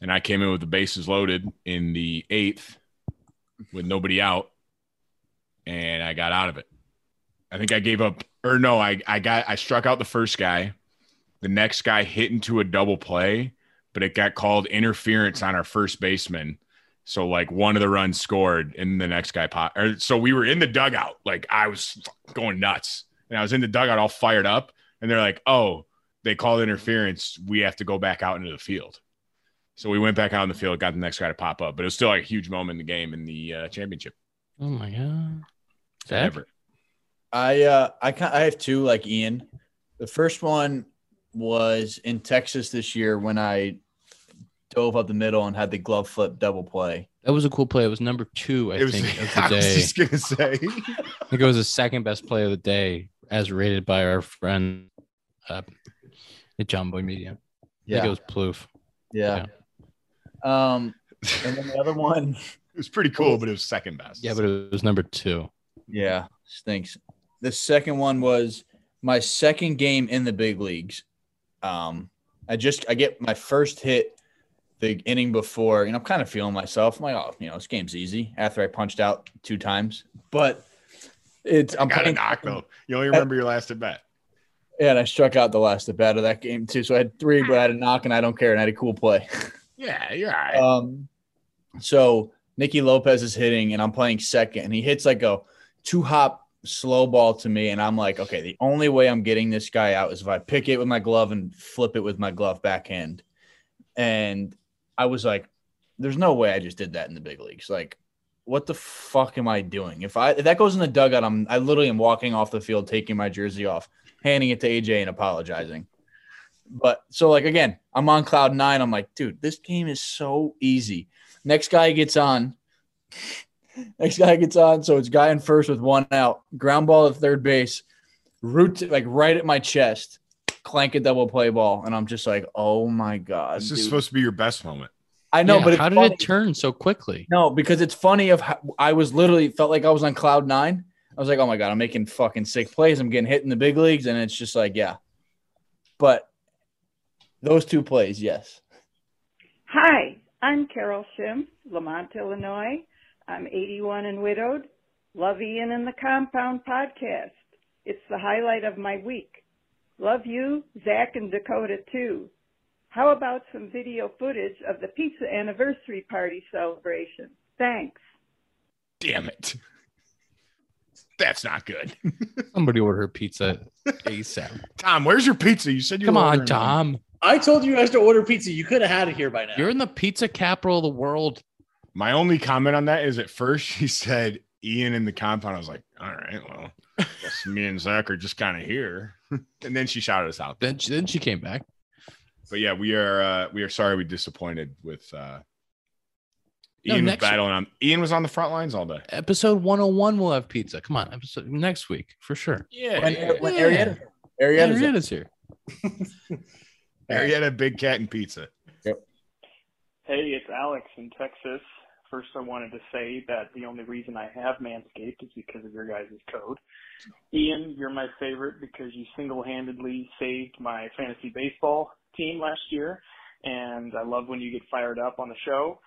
And I came in with the bases loaded in the eighth with nobody out. And I got out of it. I think I gave up, or no, I, I got, I struck out the first guy. The next guy hit into a double play, but it got called interference on our first baseman. So like one of the runs scored and the next guy popped. Or, so we were in the dugout. Like I was going nuts. And I was in the dugout all fired up. And they're like, oh, they called interference. We have to go back out into the field. So we went back out in the field, got the next guy to pop up. But it was still like a huge moment in the game in the uh, championship. Oh my god. Zach? Everett. I uh I can I have two like Ian. The first one was in Texas this year when I dove up the middle and had the glove flip double play. That was a cool play. It was number two, I It was- think, [laughs] of the I was day. just gonna say. I think it was the second best play of the day, as rated by our friend uh, at Jomboy Media. I Yeah. think it was Plouffe. Yeah. Um and then the other one [laughs] It was pretty cool, but it was second best. Yeah, but it was number two. Yeah, stinks. The second one was my second game in the big leagues. Um, I just I get my first hit the inning before, and I'm kind of feeling myself. I'm like, oh, you know, this game's easy. After I punched out two times, but it's I'm got a playing knock though. You only remember your last at bat. Yeah, and I struck out the last at bat of that game too. So I had three, but I had a knock, and I don't care, and I had a cool play. [laughs] Yeah, you're right. Um, so Nicky Lopez is hitting, and I'm playing second, and he hits like a two hop slow ball to me, and I'm like, okay, the only way I'm getting this guy out is if I pick it with my glove and flip it with my glove backhand. And I was like, there's no way I just did that in the big leagues. Like, what the fuck am I doing? If I if that goes in the dugout, I'm I literally am walking off the field, taking my jersey off, handing it to AJ, and apologizing. But so like again, I'm on cloud nine. I'm like, dude, this game is so easy. Next guy gets on. [laughs] Next guy gets on. So it's guy in first with one out. Ground ball at third base. Root to- like right at my chest. Clank a double play ball. And I'm just like, oh my God. This is supposed to be your best moment. I know, Yeah, but how did funny. it turn so quickly? No, because it's funny of how I was literally felt like I was on cloud nine. I was like, oh my god, I'm making fucking sick plays. I'm getting hit in the big leagues, and it's just like, yeah. But those two plays, yes. Hi, I'm Carol Shim, Lemont, Illinois. I'm 81 and widowed. Love Ian and the Compound podcast. It's the highlight of my week. Love you, Zach and Dakota too. How about some video footage of the pizza anniversary party celebration? Thanks. Damn it. That's not good. Somebody order pizza ASAP. Tom, where's your pizza? You said you Come on, ordering Tom. I told you guys to order pizza. You could have had it here by now. You're in the pizza capital of the world. My only comment on that is at first she said Ian in the compound. I was like, all right, well, guess me and Zach are just kind of here. [laughs] and then she shouted us out. Then she, then she came back. But yeah, we are uh, we are sorry we disappointed with uh No, Ian was next- battling on Ian was on the front lines all day. Episode 101 will have pizza. Come on, episode next week for sure. Yeah, When, yeah. when Yeah. Arrieta, Arrieta's there. Arrieta's here. [laughs] Arrieta Big Cat and Pizza. Hey, it's Alex in Texas First, I wanted to say that the only reason I have Manscaped is because of your guys' code. Ian, you're my favorite because you single-handedly saved my fantasy baseball team last year, and I love when you get fired up on the show.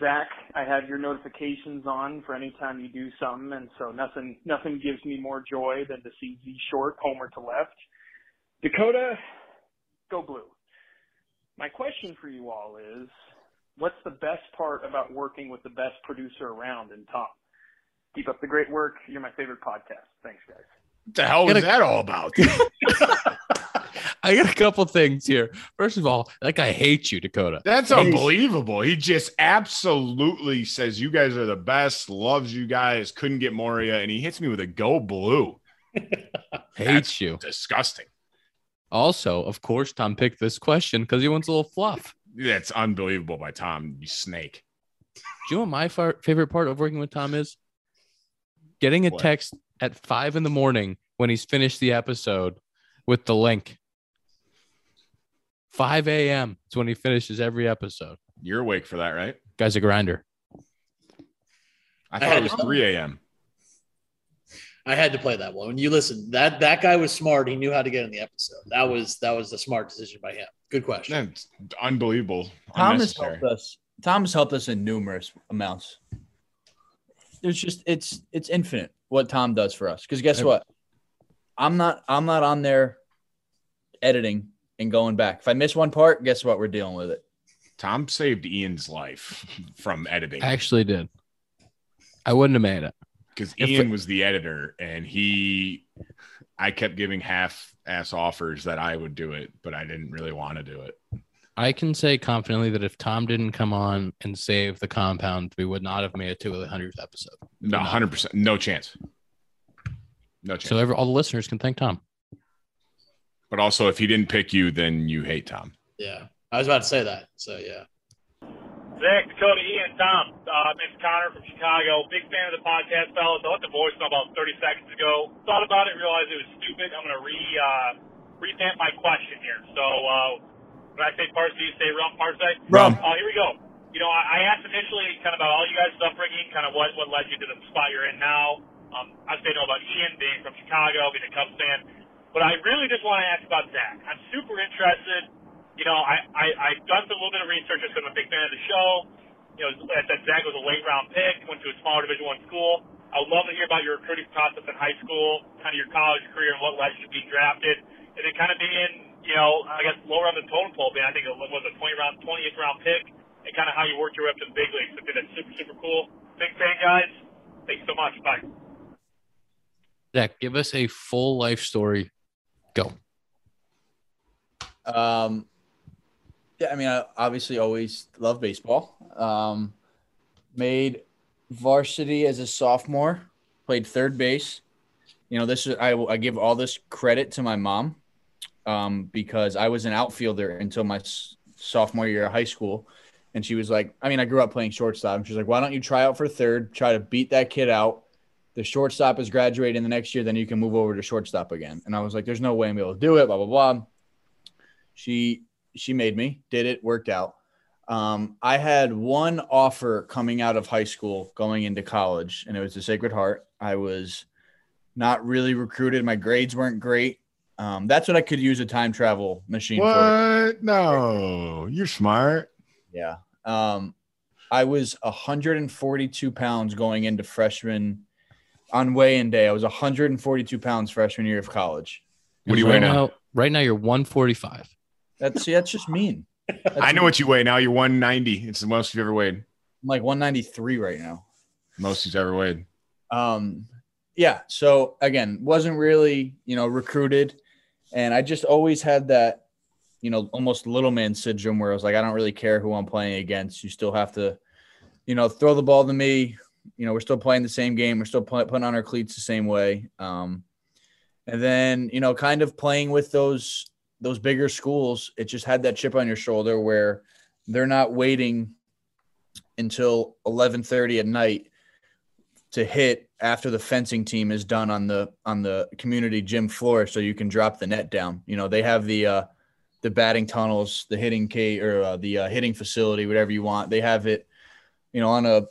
Zach, I have your notifications on for any time you do something, and so nothing nothing gives me more joy than to see Z Short homer to left. Dakota, go blue. My question for you all is, what's the best part about working with the best producer around in Tom? Keep up the great work. You're my favorite podcast. Thanks, guys. What the hell was that all about? [laughs] I got a couple things here. First of all, like I hate you, Dakota. That's Hates- unbelievable. He just absolutely says you guys are the best, loves you guys, couldn't get Moria, and he hits me with a go blue. [laughs] Hates you. Disgusting. Also, of course, Tom picked this question because he wants a little fluff. That's unbelievable by Tom, you snake. Do you know what my far- favorite part of working with Tom is? Getting a What? text at five in the morning when he's finished the episode with the link. 5 a.m. is when he finishes every episode. You're awake for that, right? Guy's a grinder. I thought it was 3 a.m. I had to play that one. When you listen, that that guy was smart. He knew how to get in the episode. That was that was a smart decision by him. Good question. That's unbelievable. Tom has helped us. Tom has helped us in numerous amounts. There's just it's it's infinite what Tom does for us. Because guess what? I'm not I'm not on there editing and going back. If I miss one part, guess what? We're dealing with it. Tom saved Ian's life from editing. I actually did. I wouldn't have made it. Because Ian it- was the editor and he I kept giving half ass offers that I would do it, but I didn't really want to do it. I can say confidently that if Tom didn't come on and save the compound, we would not have made it to the hundredth episode. No, hundred percent, no chance. No chance. So every, all the listeners can thank Tom. But also, if he didn't pick you, then you hate Tom. Yeah, I was about to say that. So yeah. Zach, Dakota, Ian, Tom. Uh, it's Connor from Chicago. Big fan of the podcast, fellas. I left the voicemail about 30 seconds ago. Thought about it, realized it was stupid. I'm going to re uh, revamp my question here. So uh, when I say Parsi, you say Rum Parsi. Rum. Uh, here we go. You know, I, I asked initially kind of about all you guys' upbringing, kind of what, what led you to the spot you're in now. Um, I say know about Ian being from Chicago, being a Cubs fan. But I really just want to ask about Zach. I'm super interested you know, I, I, I've done a little bit of research just because I'm a big fan of the show. You know, I said Zach was a late round pick, went to a smaller Division One school. I would love to hear about your recruiting process in high school, kind of your college career, and what led you to be drafted, and then kind of being, you know, I guess lower on the totem pole. Being, I think it was a 20 round, 28th round pick, and kind of how you worked your way up to the big leagues. I think that's super, super cool. Big fan, guys. Thanks so much. Bye. Zach, give us a full life story. Go. Um, yeah, I mean, I obviously always loved baseball. Um, made varsity as a sophomore, played third base. You know, this is I, I give all this credit to my mom um, because I was an outfielder until my sophomore year of high school. And she was like, I mean, I grew up playing shortstop. And she's like, why don't you try out for third, try to beat that kid out? The shortstop is graduating the next year, then you can move over to shortstop again. And I was like, there's no way I'm able to do it, blah, blah, blah. She she made me, did it, worked out. Um, I had one offer coming out of high school going into college, and it was the Sacred Heart. I was not really recruited. My grades weren't great. Um, that's what I could use a time travel machine for. What? No, you're smart. Yeah. Um, I was 142 pounds going into freshman on weigh-in day. I was 142 pounds freshman year of college. What do you right weigh now? Right now, you're 145. That's see, that's just mean. I know what you weigh now. You're 190. It's the most you've ever weighed. I'm like 193 right now. Most you've ever weighed. Um, yeah. So again, wasn't really, you know, recruited. And I just always had that, you know, almost little man syndrome where I was like, I don't really care who I'm playing against. You still have to, you know, throw the ball to me. You know, we're still playing the same game. We're still play, putting on our cleats the same way. Um, and then, you know, kind of playing with those those bigger schools, it just had that chip on your shoulder where they're not waiting until 11:30 at night to hit after the fencing team is done on the on the community gym floor so you can drop the net down. You know, they have the uh the batting tunnels, the hitting K or uh, the uh, hitting facility, whatever you want. They have it, you know, on a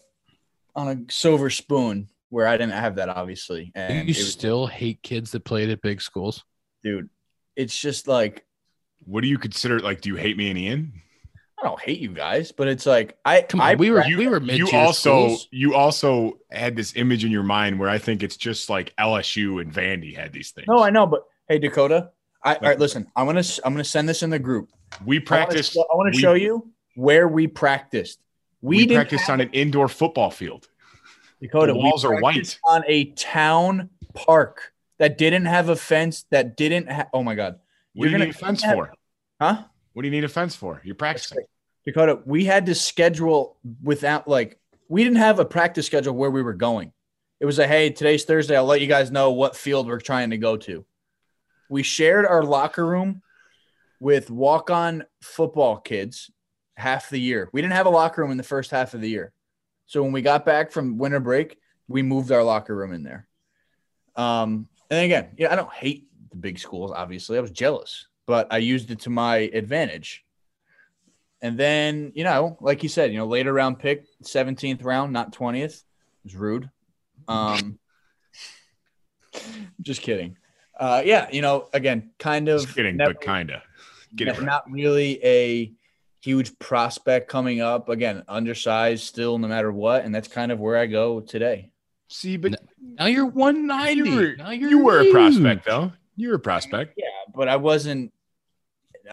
on a silver spoon where I didn't have that obviously. Do you was- still hate kids that played at big schools? dude, it's just like What do you consider? Like, do you hate me and Ian? I don't hate you guys, but it's like I Come I we were prac- we were You mid-tier also schools. you also had this image in your mind where I think it's just like LSU and Vandy had these things. No, I know, but hey, Dakota. I, all right, listen. I'm gonna I'm gonna send this in the group. We practiced. I want to we- show you where we practiced. We, We, practiced on an indoor football field. Dakota. the we walls are white. on a town park that didn't have a fence. That didn't. Ha- oh my god. What do you You're need a fence have- for? Huh? What do you need a fence for? You're practicing. Dakota, we had to schedule without like we didn't have a practice schedule where we were going. It was a hey, today's Thursday. I'll let you guys know what field we're trying to go to. We shared our locker room with walk-on football kids half the year. We didn't have a locker room in the first half of the year. So when we got back from winter break, we moved our locker room in there. Um, and again, yeah, I don't hate the big schools, obviously. I was jealous, but I used it to my advantage. And then, you know, like you said, you know, later round pick, 17th round, not 20th. It was rude. Um, [laughs] just kidding. Uh, yeah, you know, again, kind of Just kidding, never- but it right. not really a huge prospect coming up. Again, undersized still, no matter what, and that's kind of where I go today. See, but now you're 190. You were, now you're you were a prospect though. You were a prospect. Yeah, but I wasn't.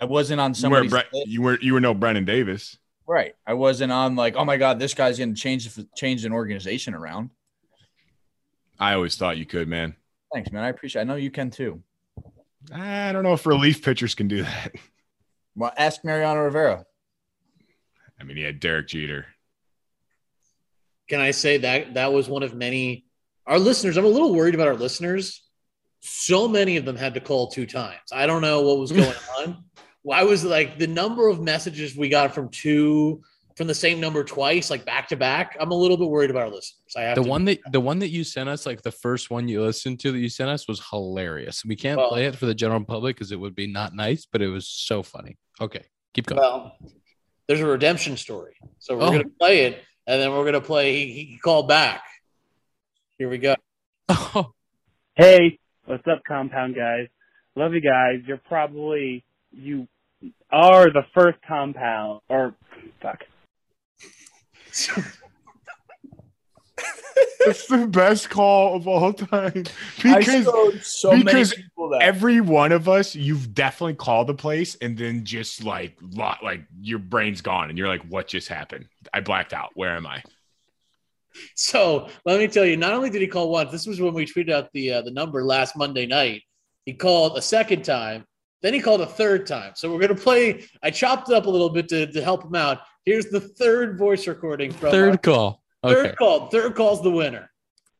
I wasn't on You weren't. Bre- list. you were. You were no Brennen Davis. right. I wasn't on like, oh my god, this guy's going to change change an organization around. I always thought you could, man. Thanks, man. I appreciate. I know you can too. I don't know if relief pitchers can do that. Well, ask Mariano Rivera. I mean, he had Derek Jeter. Can I say that that was one of many our listeners? I'm a little worried about our listeners. So many of them had to call two times. I don't know what was [laughs] going on. Why was like the number of messages we got from two from the same number twice, like back to back? I'm a little bit worried about our listeners. I have The one that the one that you sent us, like the first one you listened to that you sent us, was hilarious. We can't Well- play it for the general public because it would be not nice, but it was so funny. Okay, keep going. Well, there's a redemption story. So we're Oh. gonna play it, and then we're gonna play. He, he called back. Here we go. [laughs] Hey, what's up, compound guys? Love you guys. You're probably you are the first compound or fuck. [laughs] [laughs] It's the best call of all time [laughs] because showed so many because people that. every one of us, you've definitely called the place and then just like lo- like your brain's gone and you're like, what just happened? I blacked out. Where am I? So let me tell you. Not only did he call once, this was when we tweeted out the uh, the number last Monday night. He called a second time. Then he called a third time. So we're gonna play. I chopped it up a little bit to, to help him out. Here's the third voice recording from our- Third call. Third call. Third call's the winner.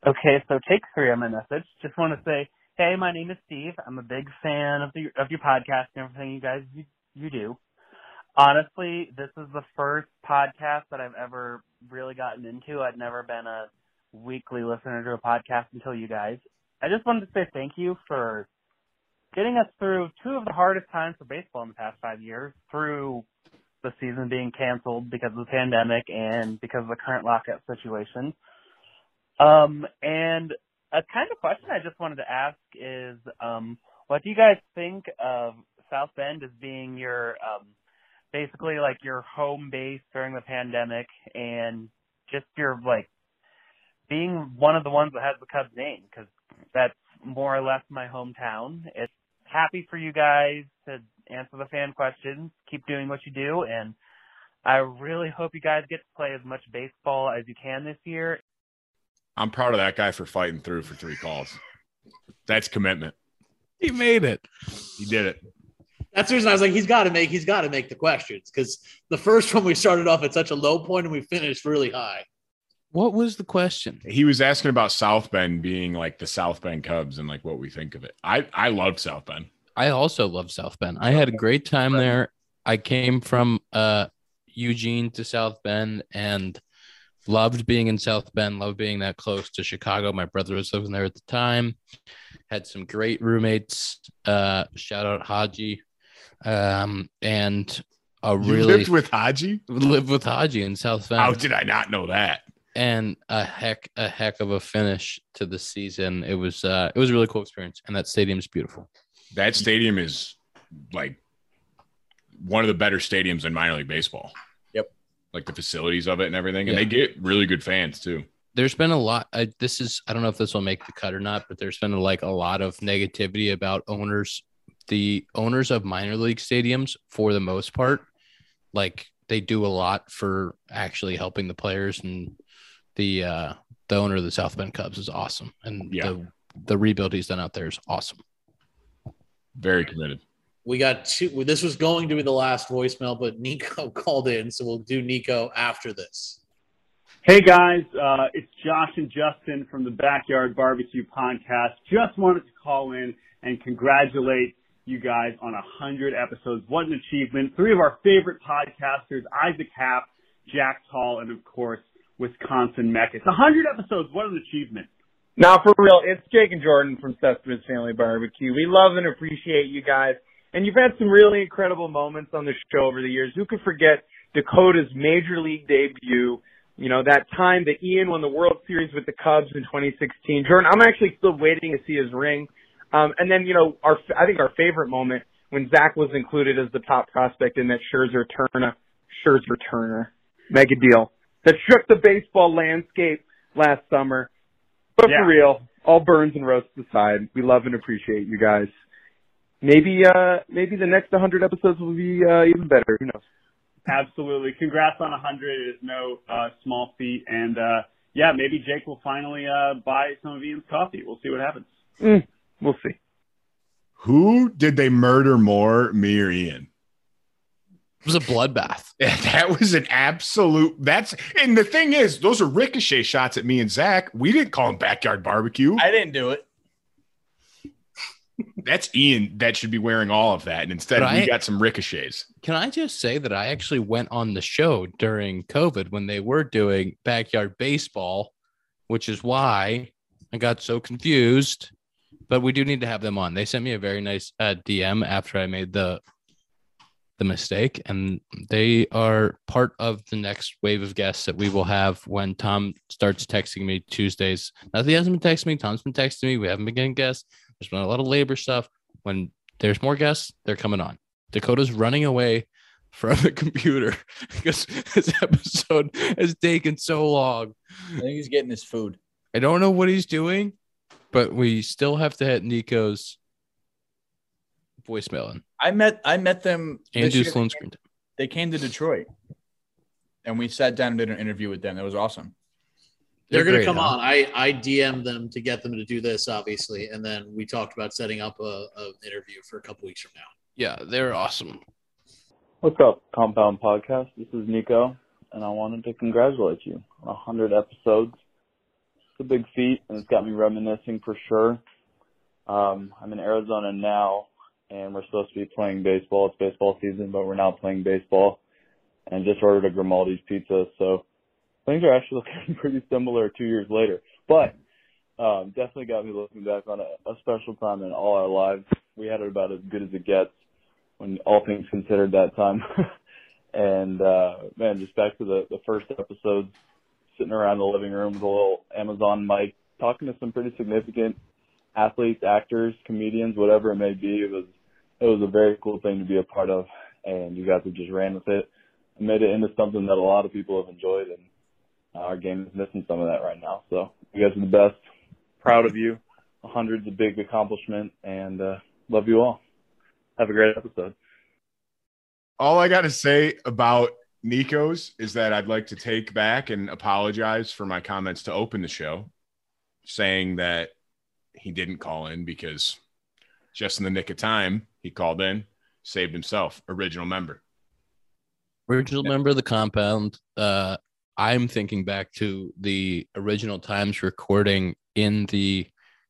Okay, so take three on my message. Just want to say, hey, my name is Steve. I'm a big fan of the of your podcast and everything you guys you, you do. Honestly, this is the first podcast that I've ever really gotten into. I'd never been a weekly listener to a podcast until you guys. I just wanted to say thank you for getting us through two of the hardest times for baseball in the past five years, through the season being canceled because of the pandemic and because of the current lockout situation. Um, and a kind of question I just wanted to ask is, um, what do you guys think of South Bend as being your, um, basically like your home base during the pandemic and just your like being one of the ones that has the Cubs name because that's more or less my hometown. It's happy for you guys answer the fan questions. Keep doing what you do, and I really hope you guys get to play as much baseball as you can this year. I'm proud of that guy for fighting through for three calls. That's commitment. He made it. He did it. That's the reason I was like, he's got to make. He's got to make the questions because the first one we started off at such a low point and we finished really high. What was the question? He was asking about South Bend being like the South Bend Cubs and like what we think of it. I I love South Bend. I also love South Bend. I had a great time there. I came from uh Eugene to South Bend and loved being in South Bend, loved being that close to Chicago. My brother was living there at the time. Had some great roommates. Uh shout out Haji. Um and a You really lived with Haji? lived with Haji in South Bend. How did I not know that? and a heck a heck of a finish to the season. It was uh it was a really cool experience, and that stadium's beautiful. That stadium is like one of the better stadiums in minor league baseball. Yep. Like the facilities of it and everything. And Yeah. they get really good fans too. There's been a lot. I, this is I don't know if this will make the cut or not, but there's been like a lot of negativity about owners. The owners of minor league stadiums, for the most part, like they do a lot for actually helping the players, and the uh the owner of the South Bend Cubs is awesome, and Yeah. the the rebuild he's done out there is awesome. Very committed. We got two. This was going to be the last voicemail, but Nico [laughs] called in, so we'll do Nico after this. Hey guys, uh, it's Josh and Justin from the Backyard Barbecue Podcast. Just wanted to call in and congratulate you guys on a hundred episodes. What an achievement! Three of our favorite podcasters: Isaac Happ, Jack Tall, and of course Wisconsin Mecca. It's a hundred episodes. What an achievement! Now, for real, it's Jake and Jordan from Cespedes Family Barbecue. We love and appreciate you guys. And you've had some really incredible moments on the show over the years. Who could forget Dakota's major league debut? You know, that time that Ian won the World Series with the Cubs in 2016. Jordan, I'm actually still waiting to see his ring. Um, and then, you know, our, I think our favorite moment when Zach was included as the top prospect in that Scherzer Turner, Scherzer Turner mega deal that shook the baseball landscape last summer. But Yeah. for real, all burns and roasts aside, we love and appreciate you guys. Maybe, uh, maybe the next 100 episodes will be, uh, even better. Who knows? Absolutely. Congrats on hundred. It is no uh, small feat. And uh, yeah, maybe Jake will finally uh, buy some of Ian's coffee. We'll see what happens. Mm, we'll see. Who did they murder more, me or Ian? It was a bloodbath. [laughs] That was an absolute. That's and the thing is, those are ricochet shots at me and Zach. We didn't call him backyard barbecue. I didn't do it. That's Ian that should be wearing all of that, and instead But we I- got some ricochets. Can I just say that I actually went on the show during COVID when they were doing backyard baseball, which is why I got so confused. But we do need to have them on. They sent me a very nice uh, DM after I made the the mistake, and they are part of the next wave of guests that we will have when Tom starts texting me Tuesdays. Not that he hasn't been texting me. Tom's been texting me. We haven't been getting guests. There's been a lot of labor stuff. When there's more guests, they're coming on. Dakota's running away from the computer [laughs] because this episode has taken so long. I think he's getting his food. I don't know what he's doing, but we still have to hit Nico's voicemail in. I met I met them and this do year. slow screen. They came to Detroit, and we sat down and did an interview with them. It was awesome. They're, They're going to great, come huh? on. I I DM'd them to get them to do this, obviously, and then we talked about setting up a, a interview for a couple weeks from now. Yeah, they're awesome. What's up, Compound Podcast? This is Nico, and I wanted to congratulate you on 100 episodes. It's a big feat, and it's got me reminiscing for sure. Um, I'm in Arizona now, and we're supposed to be playing baseball. It's baseball season, but we're not playing baseball. And just ordered a Grimaldi's pizza, so things are actually [laughs] looking pretty similar two years later. But um, definitely got me looking back on a, a special time in all our lives. We had it about as good as it gets when all things considered that time. [laughs] and uh man, just back to the, the first episodes, sitting around the living room with a little Amazon mic, talking to some pretty significant athletes, actors, comedians, whatever it may be. It was it was a very cool thing to be a part of and you guys have just ran with it and made it into something that a lot of people have enjoyed and uh, our game is missing some of that right now. So you guys are the best. Proud of you. A hundred's a big accomplishment and uh love you all. Have a great episode. All I got to say about Nico's is that I'd like to take back and apologize for my comments to open the show, saying that he didn't call in because just in the nick of time, he called in, saved himself, original member. Original member of the compound. Uh, I'm thinking back to the original times recording in the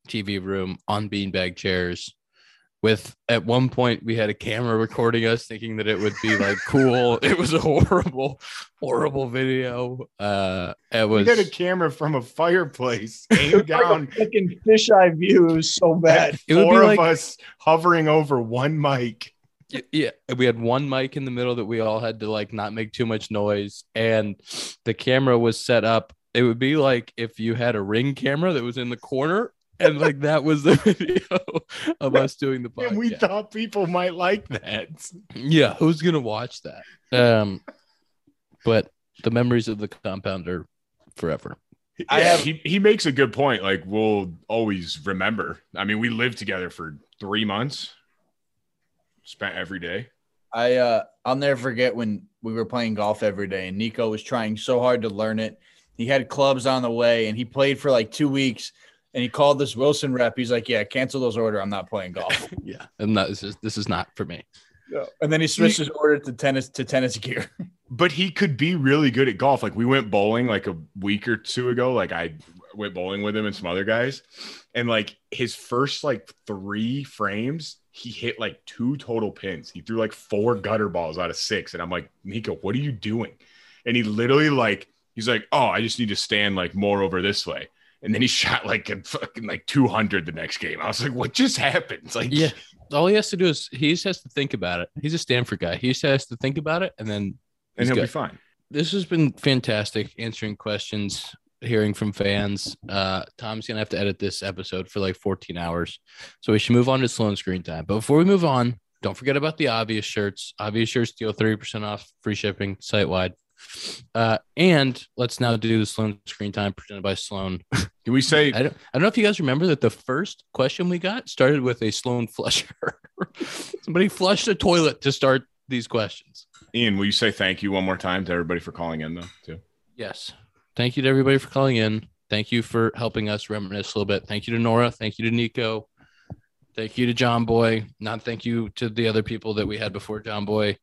TV room on beanbag chairs. With at one point we had a camera recording us, thinking that it would be like cool. [laughs] It was a horrible, horrible video. Uh, it We was had a camera from a fireplace [laughs] aimed down. Fucking fisheye view. It was so bad. It would be Four of like- us hovering over one mic. Yeah, we had one mic in the middle that we all had to like not make too much noise, and the camera was set up. It would be like if you had a ring camera that was in the corner, and like that was the [laughs] video of us doing the podcast. And we thought people might like that. yeah, who's gonna watch that? Um, but the memories of the compound are forever. I have he, he makes a good point. Like we'll always remember. I mean, we lived together for three months, spent every day. I uh I'll never forget when we were playing golf every day and Nico was trying so hard to learn it. He had clubs on the way and he played for like two weeks and he called this Wilson rep. He's like, Yeah, cancel those order. I'm not playing golf. [laughs] yeah. And that is just, this is not for me. and then he switched his order to tennis to tennis gear. [laughs] But he could be really good at golf. Like we went bowling like a week or two ago. Like I went bowling with him and some other guys. And like his first like three frames, he hit like two total pins. He threw like four gutter balls out of six. And I'm like, Nico, what are you doing? And he literally like, he's like, oh, I just need to stand like more over this way. And then he shot like a fucking like 200 the next game. I was like, what just happened? Like, Yeah. All he has to do is he just has to think about it. He's a Stanford guy. He just has to think about it and then and he'll be fine. This has been fantastic answering questions, hearing from fans. Uh, Tom's gonna have to edit this episode for like 14 hours. So we should move on to Sloan screen time. But before we move on, don't forget about the obvious shirts. Obvious shirts deal 30% off free shipping site wide. Uh, and let's now do the Sloan screen time presented by Sloan. [laughs] Can we say I don't, I don't know if you guys remember that the first question we got started with a Sloan flusher. [laughs] Somebody flushed a toilet to start these questions. Ian, will you say thank you one more time to everybody for calling in though, too? Yes. Thank you to everybody for calling in. Thank you for helping us reminisce a little bit. Thank you to Nora. Thank you to Nico. Thank you to Jomboy. Not thank you to the other people that we had before Jomboy.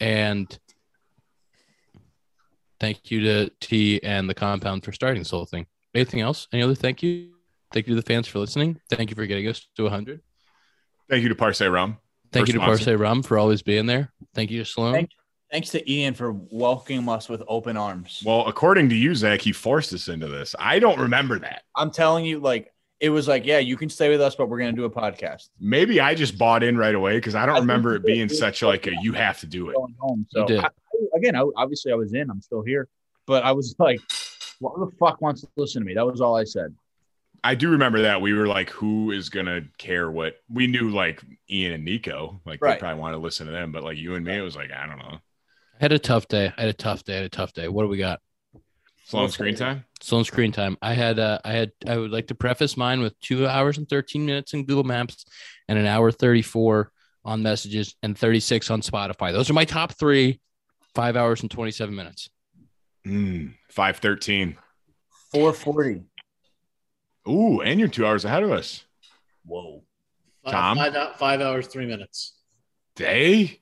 And thank you to T and the compound for starting this whole thing. Anything else? Any other thank you? Thank you to the fans for listening. Thank you for getting us to 100. Thank you to Parce Rum. Thank you to First Parce Rum for always being there. Thank you to Sloan. Thank, thanks to Ian for welcoming us with open arms. Well, according to you, Zach, he forced us into this. I don't remember that. I'm telling you, like it was like, yeah, you can stay with us, but we're gonna do a podcast. Maybe I just bought in right away because I don't remember it being such like a you have to do it. Home, so did. I, again, I, obviously I was in. I'm still here, but I was [laughs] like, what the fuck wants to listen to me? That was all I said. I do remember that we were like, who is gonna care what we knew? Like Ian and Nico, like Right. they probably want to listen to them, but like you and me, it was like I don't know. I had a tough day. I had a tough day. I had a tough day. What do we got? Sloan screen time. Sloan screen time. I had uh, I had I would like to preface mine with two hours and 13 minutes in Google Maps and an hour 34 on messages and 36 on Spotify. Those are my top three. Five hours and 27 minutes. Mm, Five thirteen. Four forty. Ooh, and you're two hours ahead of us. Whoa. Five, Tom? five, five hours, three minutes. Day.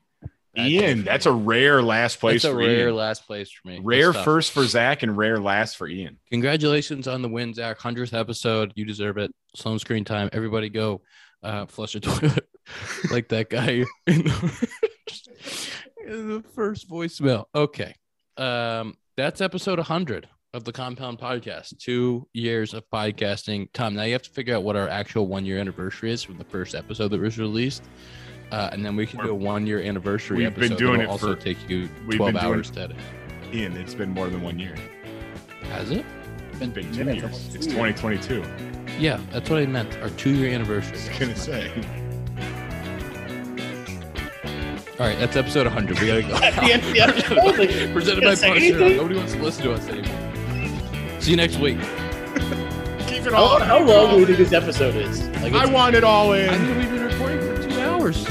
Ian, that's a rare last place. That's a rare Ian. last place for me. Rare first for Zach and rare last for Ian. Congratulations on the win, Zach. Hundredth episode. You deserve it. Sloan screen time. Everybody go uh, flush a toilet [laughs] like that guy in [laughs] [laughs] the, first voicemail. Okay. Um, that's episode 100 of the Compound Podcast. Two years of podcasting. Tom, now you have to figure out what our actual one year anniversary is from the first episode that was released. Uh, and then we can do a one year anniversary We've episode. been doing it also for take you 12 hours to edit. Ian, it's been more than one year. Has it? It's been two years. It's 2022. Yeah, that's what I meant. Our two year anniversary. I was gonna say. All right, that's episode 100. We gotta go. Yeah, [laughs] yeah. Presented Gonna by say Parks anything? Nobody wants to listen to us anymore. See you next week. [laughs] Keep it How, how long do we think this episode is? Like, I want it all in. I think we've been recording for two hours.